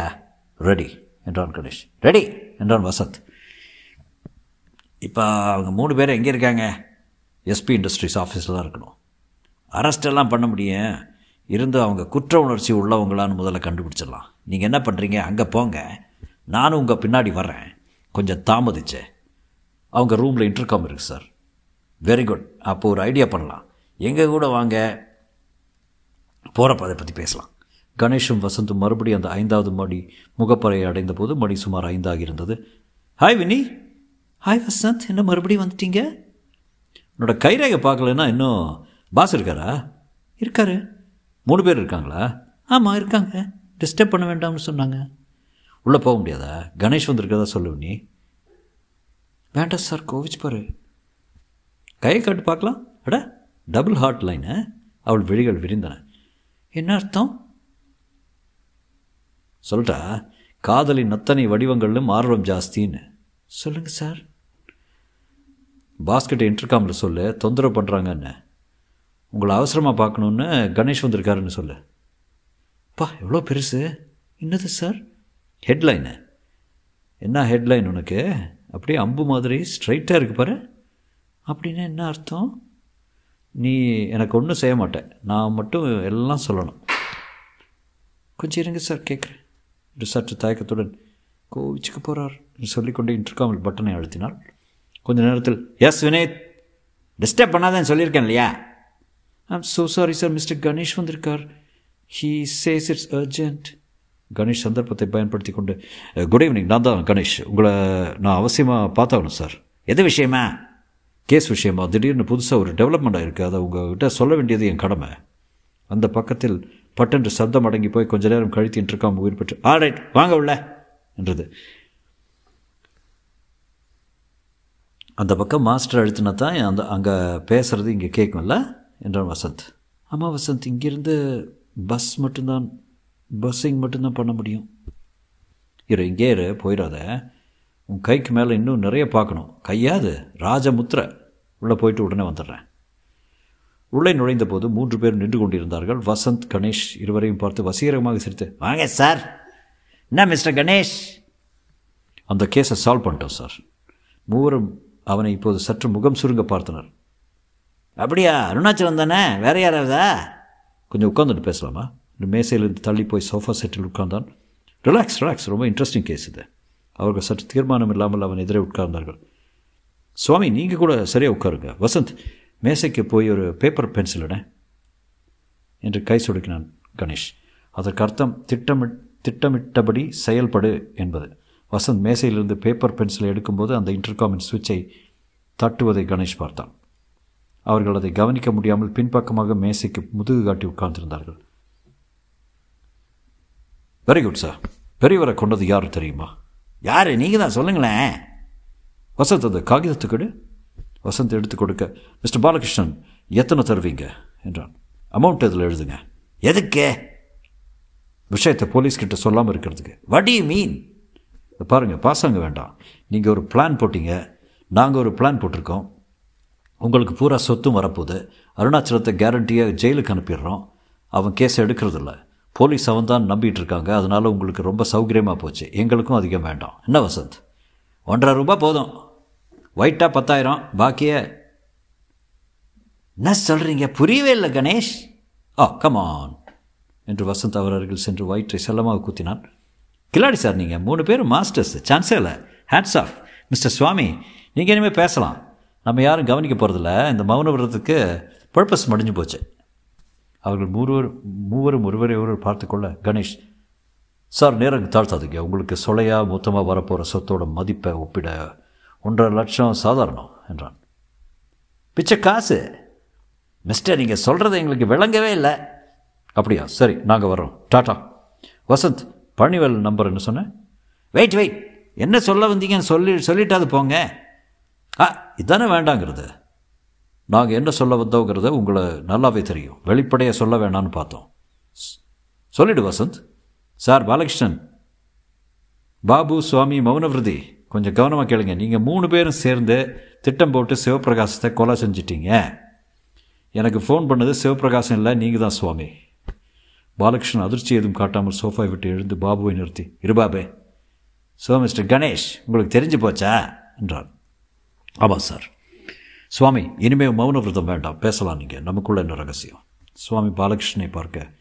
ரெடி என்றான் கணேஷ். ரெடி என்றான் வசந்த். இப்போ அவங்க மூணு பேர் எங்கே இருக்காங்க? எஸ்பி இண்டஸ்ட்ரீஸ் ஆஃபீஸில் தான் இருக்கணும். அரெஸ்டெல்லாம் பண்ண முடியும். இருந்து அவங்க குற்ற உணர்ச்சி உள்ளவங்களான்னு முதல்ல கண்டுபிடிச்சிடலாம். நீங்கள் என்ன பண்ணுறீங்க அங்கே போங்க. நானும் உங்கள் பின்னாடி வர்றேன். கொஞ்சம் தாமதிச்சேன் அவங்க ரூமில் இன்டர்காம் இருக்குது சார் வெரி குட் அப்போ ஒரு ஐடியா பண்ணலாம். எங்கள் கூட வாங்க? போகிறப்ப அதை பற்றி பேசலாம். கணேஷும் வசந்தும் மறுபடியும் அந்த ஐந்தாவது மணி முகப்பறையை அடைந்த போது மணி சுமார் ஐந்தாகி இருந்தது. Hi Vini hi Vasanth. என்ன மறுபடியும் வந்துட்டீங்க? உன்னோட கைரேகை பார்க்கலன்னா இன்னும் பாஸ் இருக்காரா? இருக்காரு. மூணு பேர் இருக்காங்களா? ஆமாம் இருக்காங்க. டிஸ்டர்ப் பண்ண வேண்டாம்னு சொன்னாங்க. உள்ளே போக முடியாதா? கணேஷ் வந்திருக்கதா சொல்லு நீ வேண்டாம் சார் கோவிச் பாரு. கையை காட்டு பார்க்கலாம். அட டபுள் ஹார்ட் லைனு அவள் விழிகள் விரிந்தன. என்ன அர்த்தம்? சொல்லிட்டா காதலின் அத்தனை வடிவங்களிலும் ஆர்வம் ஜாஸ்தின்னு. சொல்லுங்க சார். பாஸ்கெட் இன்டர்காமில் சொல்லு தொந்தரவு பண்ணுறாங்கன்னு உங்களை அவசரமாக பார்க்கணுன்னு கணேஷ் வந்திருக்காருன்னு சொல்லு. பா எவ்வளோ பெருசு. என்னது சார்? ஹெட்லைனு என்ன ஹெட்லைன் உனக்கு? அப்படியே அம்பு மாதிரி ஸ்ட்ரைட்டாக இருக்கு பாரு. அப்படின்னா என்ன அர்த்தம்? நீ எனக்கு ஒன்றும் செய்ய மாட்டேன். நான் மட்டும் எல்லாம் சொல்லணும். கொஞ்சம் இருங்க சார் கேட்குறேன் ஒரு சற்று தயக்கத்துடன் கோவிச்சுக்க போகிறார் என்று சொல்லிக்கொண்டு இன்டர்காமில் பட்டனை அழுத்தினார் கொஞ்ச நேரத்தில் எஸ் வினேத் டிஸ்டர்ப் பண்ணாதான் சொல்லியிருக்கேன் இல்லையா? I'm so sorry sir mister Ganesh வந்திருக்கார். He says it's urgent Ganesh சந்தர்ப்பத்தை பயன்படுத்தி கொண்டு குட் ஈவினிங் நான் தான் கணேஷ். உங்களை நான் அவசியமாக பார்த்தாகணும் சார் எது விஷயமா? கேஸ் விஷயமா? திடீர்னு புதுசாக ஒரு டெவலப்மெண்ட் ஆகிருக்கு அதை உங்ககிட்ட சொல்ல வேண்டியது என் கடமை. அந்த பக்கத்தில் பட்டென்று சப்தம் அடங்கி போய் கொஞ்ச நேரம் கழித்து இன்றிருக்காம உயிர் பெற்று ஆல் ரைட் வாங்க உள்ள என்றது. அந்த பக்கம் மாஸ்டர் அழுத்தினா தான் அந்த அங்கே பேசுகிறது இங்கே கேட்கும்ல என்றான் வசந்த். ஆமாம் வசந்த் இங்கேருந்து பஸ் மட்டும்தான் பஸ்ஸிங் மட்டும்தான் பண்ண முடியும். இரு இங்கே இரு போயிடாத. உன் கைக்கு மேலே இன்னும் நிறைய பார்க்கணும். கையாது ராஜமுத்திரை. உள்ளே போயிட்டு உடனே வந்துடுறேன். உள்ளே நுழைந்த போது மூன்று பேர் நின்று கொண்டிருந்தார்கள். வசந்த் கணேஷ் இருவரையும் பார்த்து வசீகரமாக சிரித்து வாங்க சார். என்ன மிஸ்டர் கணேஷ்? அந்த கேஸை சால்வ் பண்ணிட்டோம் சார். மூவரும் அவனை இப்போது சற்று முகம் சுருங்க பார்த்தனர். அப்படியா? அருணாச்சலம் தானே? வேற யாராவதா? கொஞ்சம் உட்காந்துட்டு பேசலாமா? இந்த மேசையிலிருந்து தள்ளி போய் சோஃபா செட்டில் உட்கார்ந்தான். Relax relax. ரொம்ப இன்ட்ரெஸ்டிங் கேஸ் இது. அவர்கள் சற்று தீர்மானம் இல்லாமல் அவன் எதிரே உட்கார்ந்தார்கள். சுவாமி நீங்கள் கூட சரியாக உட்காருங்க. வசந்த் மேசைக்கு போய் ஒரு பேப்பர் பென்சில் என்று கை சொடுக்கினான் கணேஷ். அதற்கு அர்த்தம் திட்டமிட் திட்டமிட்டபடி செயல்படு என்பது. வசந்த் மேசையிலிருந்து பேப்பர் பென்சிலை எடுக்கும்போது அந்த இன்டர்காமின் சுவிட்சை தட்டுவதை கணேஷ் பார்த்தான். அவர்கள் அதை கவனிக்க முடியாமல் பின்பக்கமாக மேசைக்கு முதுகு காட்டி உட்கார்ந்திருந்தார்கள். வெரி குட் சார் பெரியவரை கொண்டது யார் தெரியுமா? யார்? நீங்கள் தான் சொல்லுங்களேன். வசந்த் அந்த காகிதத்துக்கு வசந்த் எடுத்து கொடுக்க. மிஸ்டர் பாலகிருஷ்ணன் எத்தனை தருவீங்க? என்றான். அமௌண்ட் இதில் எழுதுங்க? எதுக்கு? விஷயத்தை போலீஸ்கிட்ட சொல்லாமல் இருக்கிறதுக்கு. வட் யூ மீன் பாருங்கள் பாசாங்க வேண்டாம். நீங்கள் ஒரு பிளான் போட்டீங்க. நாங்கள் ஒரு பிளான் போட்டிருக்கோம். உங்களுக்கு பூரா சொத்தும் வரப்போகுது. அருணாச்சலத்தை கேரண்டியாக ஜெயிலுக்கு அனுப்பிடுறோம். அவன் கேஸ் எடுக்கிறதில்ல. போலீஸ் அவன் தான் நம்பிட்டு இருக்காங்க. அதனால் உங்களுக்கு ரொம்ப சௌகரியமாக போச்சு. எங்களுக்கும் அதிகம் வேண்டாம். என்ன வசந்த்? ஒன்றரை ரூபாய் போதும். ஒயிட்டாக பத்தாயிரம். பாக்கிய? என்ன சொல்கிறீங்க புரியவே இல்லை கணேஷ். ஆ கமான் என்று வசந்த் அவர் அருகில் சென்று வயிற்றை செல்லமாக கூத்தினான். கிலாடி சார் நீங்கள் மூணு பேரும் மாஸ்டர்ஸ் சான்ஸே இல்லை. ஹேட்ஸ் ஆஃப் மிஸ்டர் சுவாமி நீங்கள் இனிமேல் பேசலாம். நம்ம யாரும் கவனிக்க போகிறதில்ல இந்த மௌன விரதத்துக்கு பர்பஸ் முடிஞ்சு போச்சு. அவர்கள் மூவர் மூவரும் ஒருவரை ஒருவர் பார்த்துக்கொள்ள கணேஷ் சார் நேரம் தாழ்த்தாதீங்க. உங்களுக்கு சொலையாக மொத்தமாக வரப்போகிற சொத்தோட மதிப்பை ஒப்பிட ஒன்றரை லட்சம் சாதாரணம் என்றான். பிச்சை காசு? மிஸ்டர் நீங்கள் சொல்கிறது எங்களுக்கு விளங்கவே இல்லை. அப்படியா? சரி நாங்கள் வர்றோம். டாட்டா வசந்த் பழனிவேல் நம்பர் என்ன சொன்னேன் வெயிட் வெயிட் என்ன சொல்ல வந்தீங்கன்னு சொல்லி சொல்லிட்டாது போங்க. ஆ இதானே வேண்டாங்கிறது. நாங்கள் என்ன சொல்ல வந்தோங்கிறத உங்களை நல்லாவே தெரியும். வெளிப்படையாக சொல்ல வேணான்னு பார்த்தோம். சொல்லிடு வசந்த். சார் பாலகிருஷ்ணன். பாபு சுவாமி மௌனவிரதி. கொஞ்சம் கவனமாக கேளுங்க. நீங்கள் மூணு பேரும் சேர்ந்து திட்டம் போட்டு சிவபிரகாசத்தை கொலை செஞ்சிட்டீங்க. எனக்கு ஃபோன் பண்ணது சிவபிரகாசம் இல்லை நீங்கள் தான் சுவாமி. பாலகிருஷ்ணன் அதிர்ச்சி எதுவும் காட்டாமல் சோஃபா விட்டு எழுந்து பாபுவை நிறுத்தி இருபாபே சோ மிஸ்டர் கணேஷ் உங்களுக்கு தெரிஞ்சு போச்சா? என்றார். ஆமாம் சார். சுவாமி இனிமேல் மௌன விரதம் வேண்டாம். பேசலாம் நீங்கள் நமக்குள்ள என்ன ரகசியம்? சுவாமி பாலகிருஷ்ணனை பார்க்க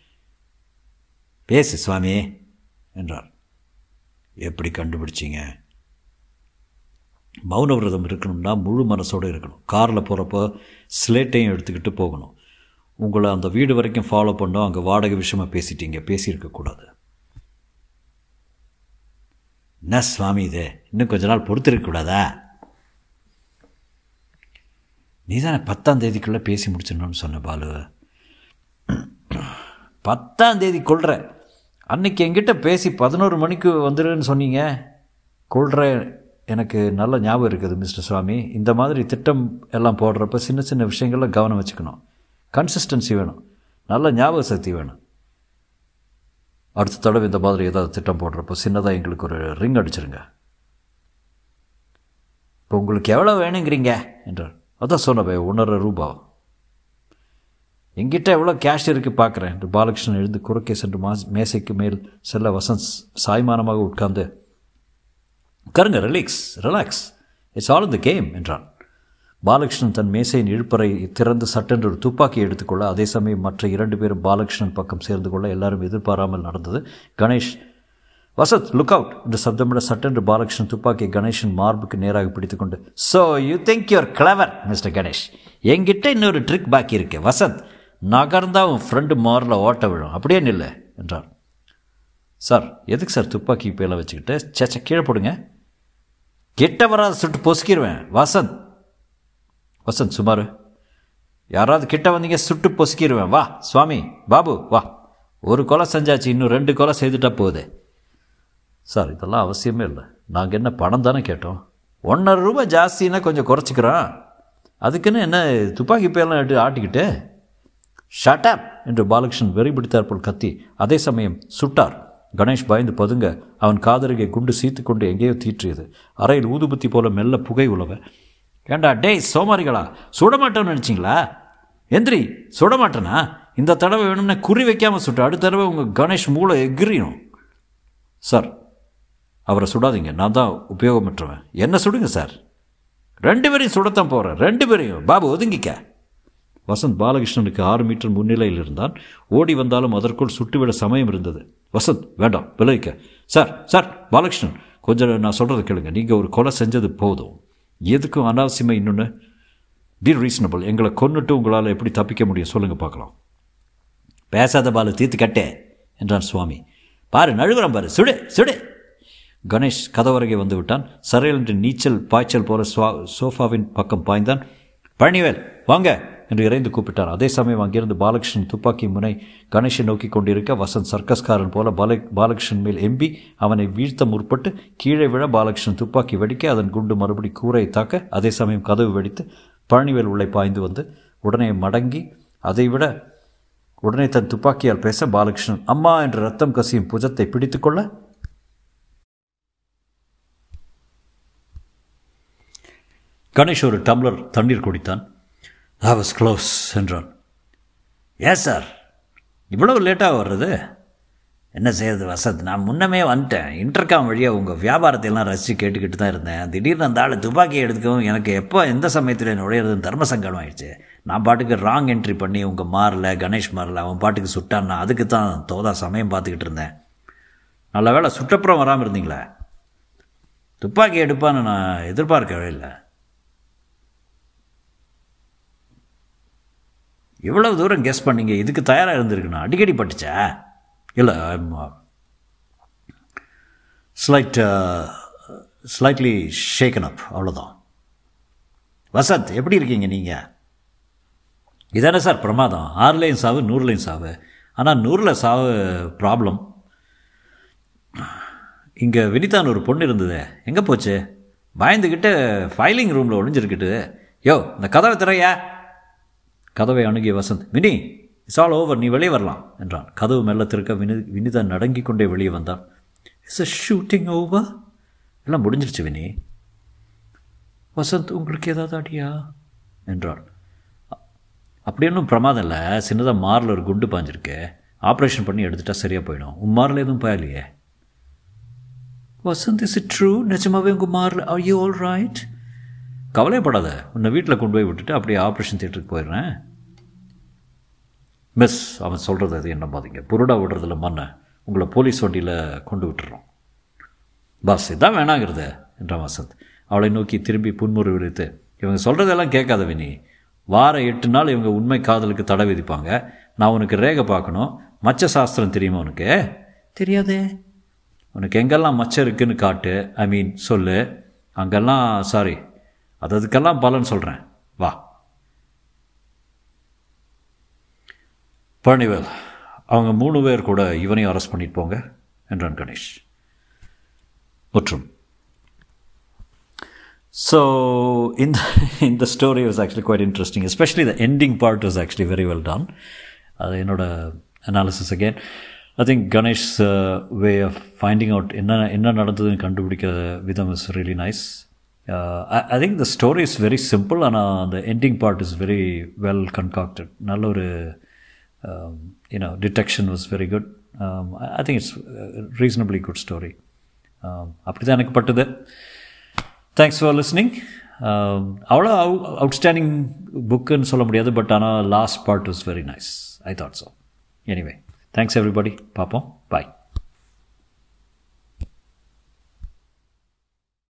பேசு சுவாமி என்றார். எப்படி கண்டுபிடிச்சிங்க? மௌன விரதம் இருக்கணும்னா முழு மனசோடு இருக்கணும். காரில் போகிறப்போ ஸ்லேட்டையும் எடுத்துக்கிட்டு போகணும். உங்களை அந்த வீடு வரைக்கும் ஃபாலோ பண்ணோம். அங்கே வாடகை விஷயமாக பேசிட்டீங்க. பேசியிருக்கக்கூடாது என்ன சுவாமி இது? இன்னும் கொஞ்ச நாள் பொறுத்திருக்கக்கூடாதா நீ தானே பத்தாம் தேதிக்குள்ளே பேசி முடிச்சிடணும்னு சொன்ன பாலு. பத்தாம் தேதி கொள்கிற அன்னைக்கு என்கிட்ட பேசி பதினோரு மணிக்கு வந்துடுன்னு சொன்னீங்க. கொள்கிற எனக்கு நல்ல ஞாபகம் இருக்குது மிஸ்டர் சுவாமி. இந்த மாதிரி திட்டம் எல்லாம் போடுறப்ப சின்ன சின்ன விஷயங்களில் கவனம் வச்சுக்கணும். கன்சிஸ்டன்சி வேணும். நல்ல ஞாபக சக்தி வேணும். அடுத்த தடவை இந்த மாதிரி ஏதாவது திட்டம் போடுறப்போ சின்னதாக எங்களுக்கு ஒரு ரிங் அடிச்சிருங்க. இப்போ உங்களுக்கு எவ்வளோ வேணுங்கிறீங்க? என்றார். அதான் சொன்னவே ஒன்றரை ரூபா எங்கிட்ட எவ்வளோ கேஷ் இருக்குது பார்க்குறேன் என்று பாலகிருஷ்ணன் எழுந்து குறுக்கே சென்று மா மேசைக்கு மேல் செல்ல வசந்த் சாய்மானமாக உட்கார்ந்து உட்காருங்க relax relax it's all the game என்றான். பாலகிருஷ்ணன் தன் மேசையின் இழுப்பறை திறந்து சட்டென்று ஒரு துப்பாக்கி எடுத்துக்கொள்ள அதே சமயம் மற்ற இரண்டு பேரும் பாலகிருஷ்ணன் பக்கம் சேர்ந்து கொள்ள எல்லாரும் எதிர்பாராமல் நடந்தது. கணேஷ் வசத் லுக் அவுட் என்று சப்தமிட சட்டென்று பாலகிருஷ்ணன் துப்பாக்கி கணேஷின் மார்புக்கு நேராக பிடித்துக்கொண்டு so you think you're clever mister Ganesh என்கிட்ட இன்னொரு ட்ரிக் பாக்கி இருக்கு. வசந்த் நகர்ந்தா உன் ஃப்ரெண்டு மாரில் ஓட்ட விழும். அப்படியே நில்ல என்றார் சார் எதுக்கு சார் துப்பாக்கி பேல வச்சுக்கிட்டு? சேச்ச கீழே போடுங்க. கிட்ட வராத சுட்டு பொசுக்கிடுவேன் வசந்த். வசந்த் சுமார். யாராவது கிட்ட வந்தீங்க சுட்டு பொசுக்கிடுவேன் வா சுவாமி பாபு வா. ஒரு கொலை செஞ்சாச்சு இன்னும் ரெண்டு கொலை செய்துட்டா போகுது. சார் இதெல்லாம் அவசியமே இல்லை. நாங்கள் என்ன பணம் தானே கேட்டோம். ஒன்றரை ரூபாய் ஜாஸ்தின்னா கொஞ்சம் குறைச்சிக்கிறோம் அதுக்குன்னு என்ன துப்பாக்கி பேரெலாம் எடுத்து ஆட்டிக்கிட்டு ஷட்டப் என்று பாலகிருஷ்ணன் வெறி பிடித்தாற்போல் கத்தி. அதே சமயம் சுட்டார். கணேஷ் பயந்து பதுங்க அவன் காதருகே குண்டு சீத்து கொண்டு எங்கேயோ தீற்றியது. அறையில் ஊதுபத்தி போல மெல்ல புகை உழவ ஏண்டா டேய் சோமாரிகளா சுடமாட்டோன்னு நினச்சிங்களா? எந்திரி சுடமாட்டேனா? இந்த தடவை வேணும்னா குறி வைக்காமல் சுட்டு அடுத்த தடவை உங்கள் கணேஷ் மூளை எகிரியும் சார் அவரை சுடாதீங்க. நான் தான் உபயோகமற்றவன். என்ன சுடுங்க சார். ரெண்டு பேரையும் சுடத்தான் போகிறேன் ரெண்டு பேரையும். பாபு ஒதுங்கிக்க. வசந்த் பாலகிருஷ்ணனுக்கு ஆறு மீட்டர் முன்னிலையில் இருந்தான். ஓடி வந்தாலும் அதற்குள் சுட்டுவிட சமயம் இருந்தது. வசந்த் வேண்டாம். விளைவிக்க சார் சார் பாலகிருஷ்ணன். கொஞ்சம் நான் சொல்கிறத கேளுங்க. நீங்கள் ஒரு கொலை செஞ்சது போதும். எதுக்கும் அனாவசியமாக இன்னொன்று பி ரீசனபிள் எங்களை கொன்னுட்டு உங்களால் எப்படி தப்பிக்க முடியும்? சொல்லுங்கள் பார்க்கலாம். பேசாத பாலு தீர்த்து கட்டே என்றான் சுவாமி. பாரு நழுவுறம் பாரு. சுடு சுடு. கணேஷ் கதவருகே வந்து விட்டான் சரையல் என்று நீச்சல் பாய்ச்சல் போல சுவா சோஃபாவின் பக்கம் பாய்ந்தான். பழனிவேல் வாங்க என்று இறைந்து கூப்பிட்டார். அதே சமயம் அங்கிருந்து பாலகிருஷ்ணன் துப்பாக்கி முனை கணேஷை நோக்கி கொண்டிருக்க வசந்த் சர்க்கஸ்காரன் போல பால பாலகிருஷ்ணன் மேல் எம்பி அவனை வீழ்த்த முற்பட்டு கீழே விழ பாலகிருஷ்ணன் துப்பாக்கி வெடிக்க அதன் குண்டு மறுபடி கூரை தாக்க அதே சமயம் கதவு வெடித்து பழனிவேல் உள்ளே பாய்ந்து வந்து உடனே மடங்கி அதைவிட உடனே தன் துப்பாக்கியால் பேச பாலகிருஷ்ணன் அம்மா என்று ரத்தம் கசியும் புஜத்தை பிடித்துக்கொள்ள கணேஷ் ஒரு டம்ளர் தண்ணீர் குடித்தான். ஐ வாஸ் க்ளோஸ் என்றான். ஏன் சார் இவ்வளவு லேட்டாக வர்றது? என்ன செய்யறது வசத் நான் முன்னமே வந்துட்டேன். இன்டர்காம் வழியாக உங்கள் வியாபாரத்தையெல்லாம் ரசித்து கேட்டுக்கிட்டு தான் இருந்தேன். திடீர்னு அந்த ஆள் துப்பாக்கி எடுத்துக்கவும் எனக்கு எப்போ எந்த சமயத்தில் நுழையிறதுன்னு தர்ம சங்கடம் ஆயிடுச்சு. நான் பாட்டுக்கு ராங் என்ட்ரி பண்ணி உங்கள் மாரில் கணேஷ் மாரில் அவன் பாட்டுக்கு சுட்டான்னா அதுக்கு தான் தோதா சமயம் பார்த்துக்கிட்டு இருந்தேன். நல்ல வேலை சுற்றப்புறம் வராமல் இருந்தீங்களே? துப்பாக்கி எடுப்பான்னு நான் எதிர்பார்க்கவே இல்லை. இவ்வளவு தூரம் கெஸ் பண்ணீங்க இதுக்கு தயாராக இருந்திருக்குண்ணா அடிக்கடி பட்டுச்சா? இல்லை ஸ்லைட் ஸ்லைட்லி ஷேக்கன் அப் அவ்வளோதான் வசந்த் எப்படி இருக்கீங்க நீங்கள் இதானே சார் பிரமாதம். ஆறுலேயும் சாவு நூறுலேயும் சாவு. ஆனால் நூறில் சாவு ப்ராப்ளம் இங்கே வினிதான்னு ஒரு பொண்ணு இருந்தது. எங்கே போச்சு? பயந்துக்கிட்டு ஃபைலிங் ரூமில் ஒழிஞ்சிருக்கிட்டு யோ இந்த கதவை திறையா? கதவை அணுகிய Vasanth Vini it's all over நீ வெளியே வரலாம் என்றான். கதவு மெல்ல திறக்க வினி வினிதா நடங்கி கொண்டே வெளியே வந்தான் இட்ஸ் அ ஷூட்டிங் ஓவர் எல்லாம் முடிஞ்சிருச்சு வினி. வசந்த் உங்களுக்கு ஏதாவது அடியா? என்றாள். அப்படி ஒன்றும் பிரமாதம் இல்லை. சின்னதாக மாரில் ஒரு குண்டு பாஞ்சிருக்கு. ஆப்ரேஷன் பண்ணி எடுத்துட்டா சரியாக போயிடும். உன் மாரில் எதுவும் பாயலையே? வசந்த் இஸ் இட் ட்ரூ நிஜமாவே உங்கள் மாரில் ஐ யூ ஆல் ரைட் கவலைப்படாத. உன்னை வீட்டில் கொண்டு போய் விட்டுட்டு அப்படியே ஆப்ரேஷன் தியேட்டருக்கு போயிடுறேன். மிஸ் அவன் சொல்கிறது அது என்ன பாதிங்க புருடா விடுறதில்ல மண்ணை உங்களை போலீஸ் வண்டியில் கொண்டு விட்டுறோம். பாஸ் இதான் வேணாங்கிறது என்றான் வசந்த். அவளை நோக்கி திரும்பி புன்முறை விடுத்து இவங்க சொல்கிறதெல்லாம் கேட்காத வினி. வார எட்டு நாள் இவங்க உண்மை காதலுக்கு தடை விதிப்பாங்க. நான் உனக்கு ரேகை பார்க்கணும். மச்ச சாஸ்திரம் தெரியுமா உனக்கு? தெரியாதே. உனக்கு எங்கெல்லாம் மச்சம் இருக்குன்னு காட்டு. ஐ மீன் சொல்லு. அங்கெல்லாம் சாரி அது அதுக்கெல்லாம் பலன் சொல்கிறேன் வா. பழனிவேல் அவங்க மூணு பேர் கூட இவனையும் அரெஸ்ட் பண்ணிட்டு போங்க என்றான் கணேஷ். மற்றும். ஸோ இந்த இந்த story was actually quite interesting especially the especially part was actually very well done அது என்னோட analysis again I think Ganesh way of finding out என்ன என்ன நடந்ததுன்னு கண்டுபிடிக்கிற விதம் is really nice I think the story is very simple ஆனால் அந்த ending part is very well concocted நல்ல ஒரு you know detection was very good I think it's reasonably good story அப்படி தான் எனக்கு பட்டுது தேங்க்ஸ் ஃபார் லிஸ்னிங் அவ்வளோ அவு அவுட்ஸ்டாண்டிங் புக்குன்னு சொல்ல முடியாது பட் ஆனால் last part was very nice I thought so anyway thanks everybody பார்ப்போம் பாய்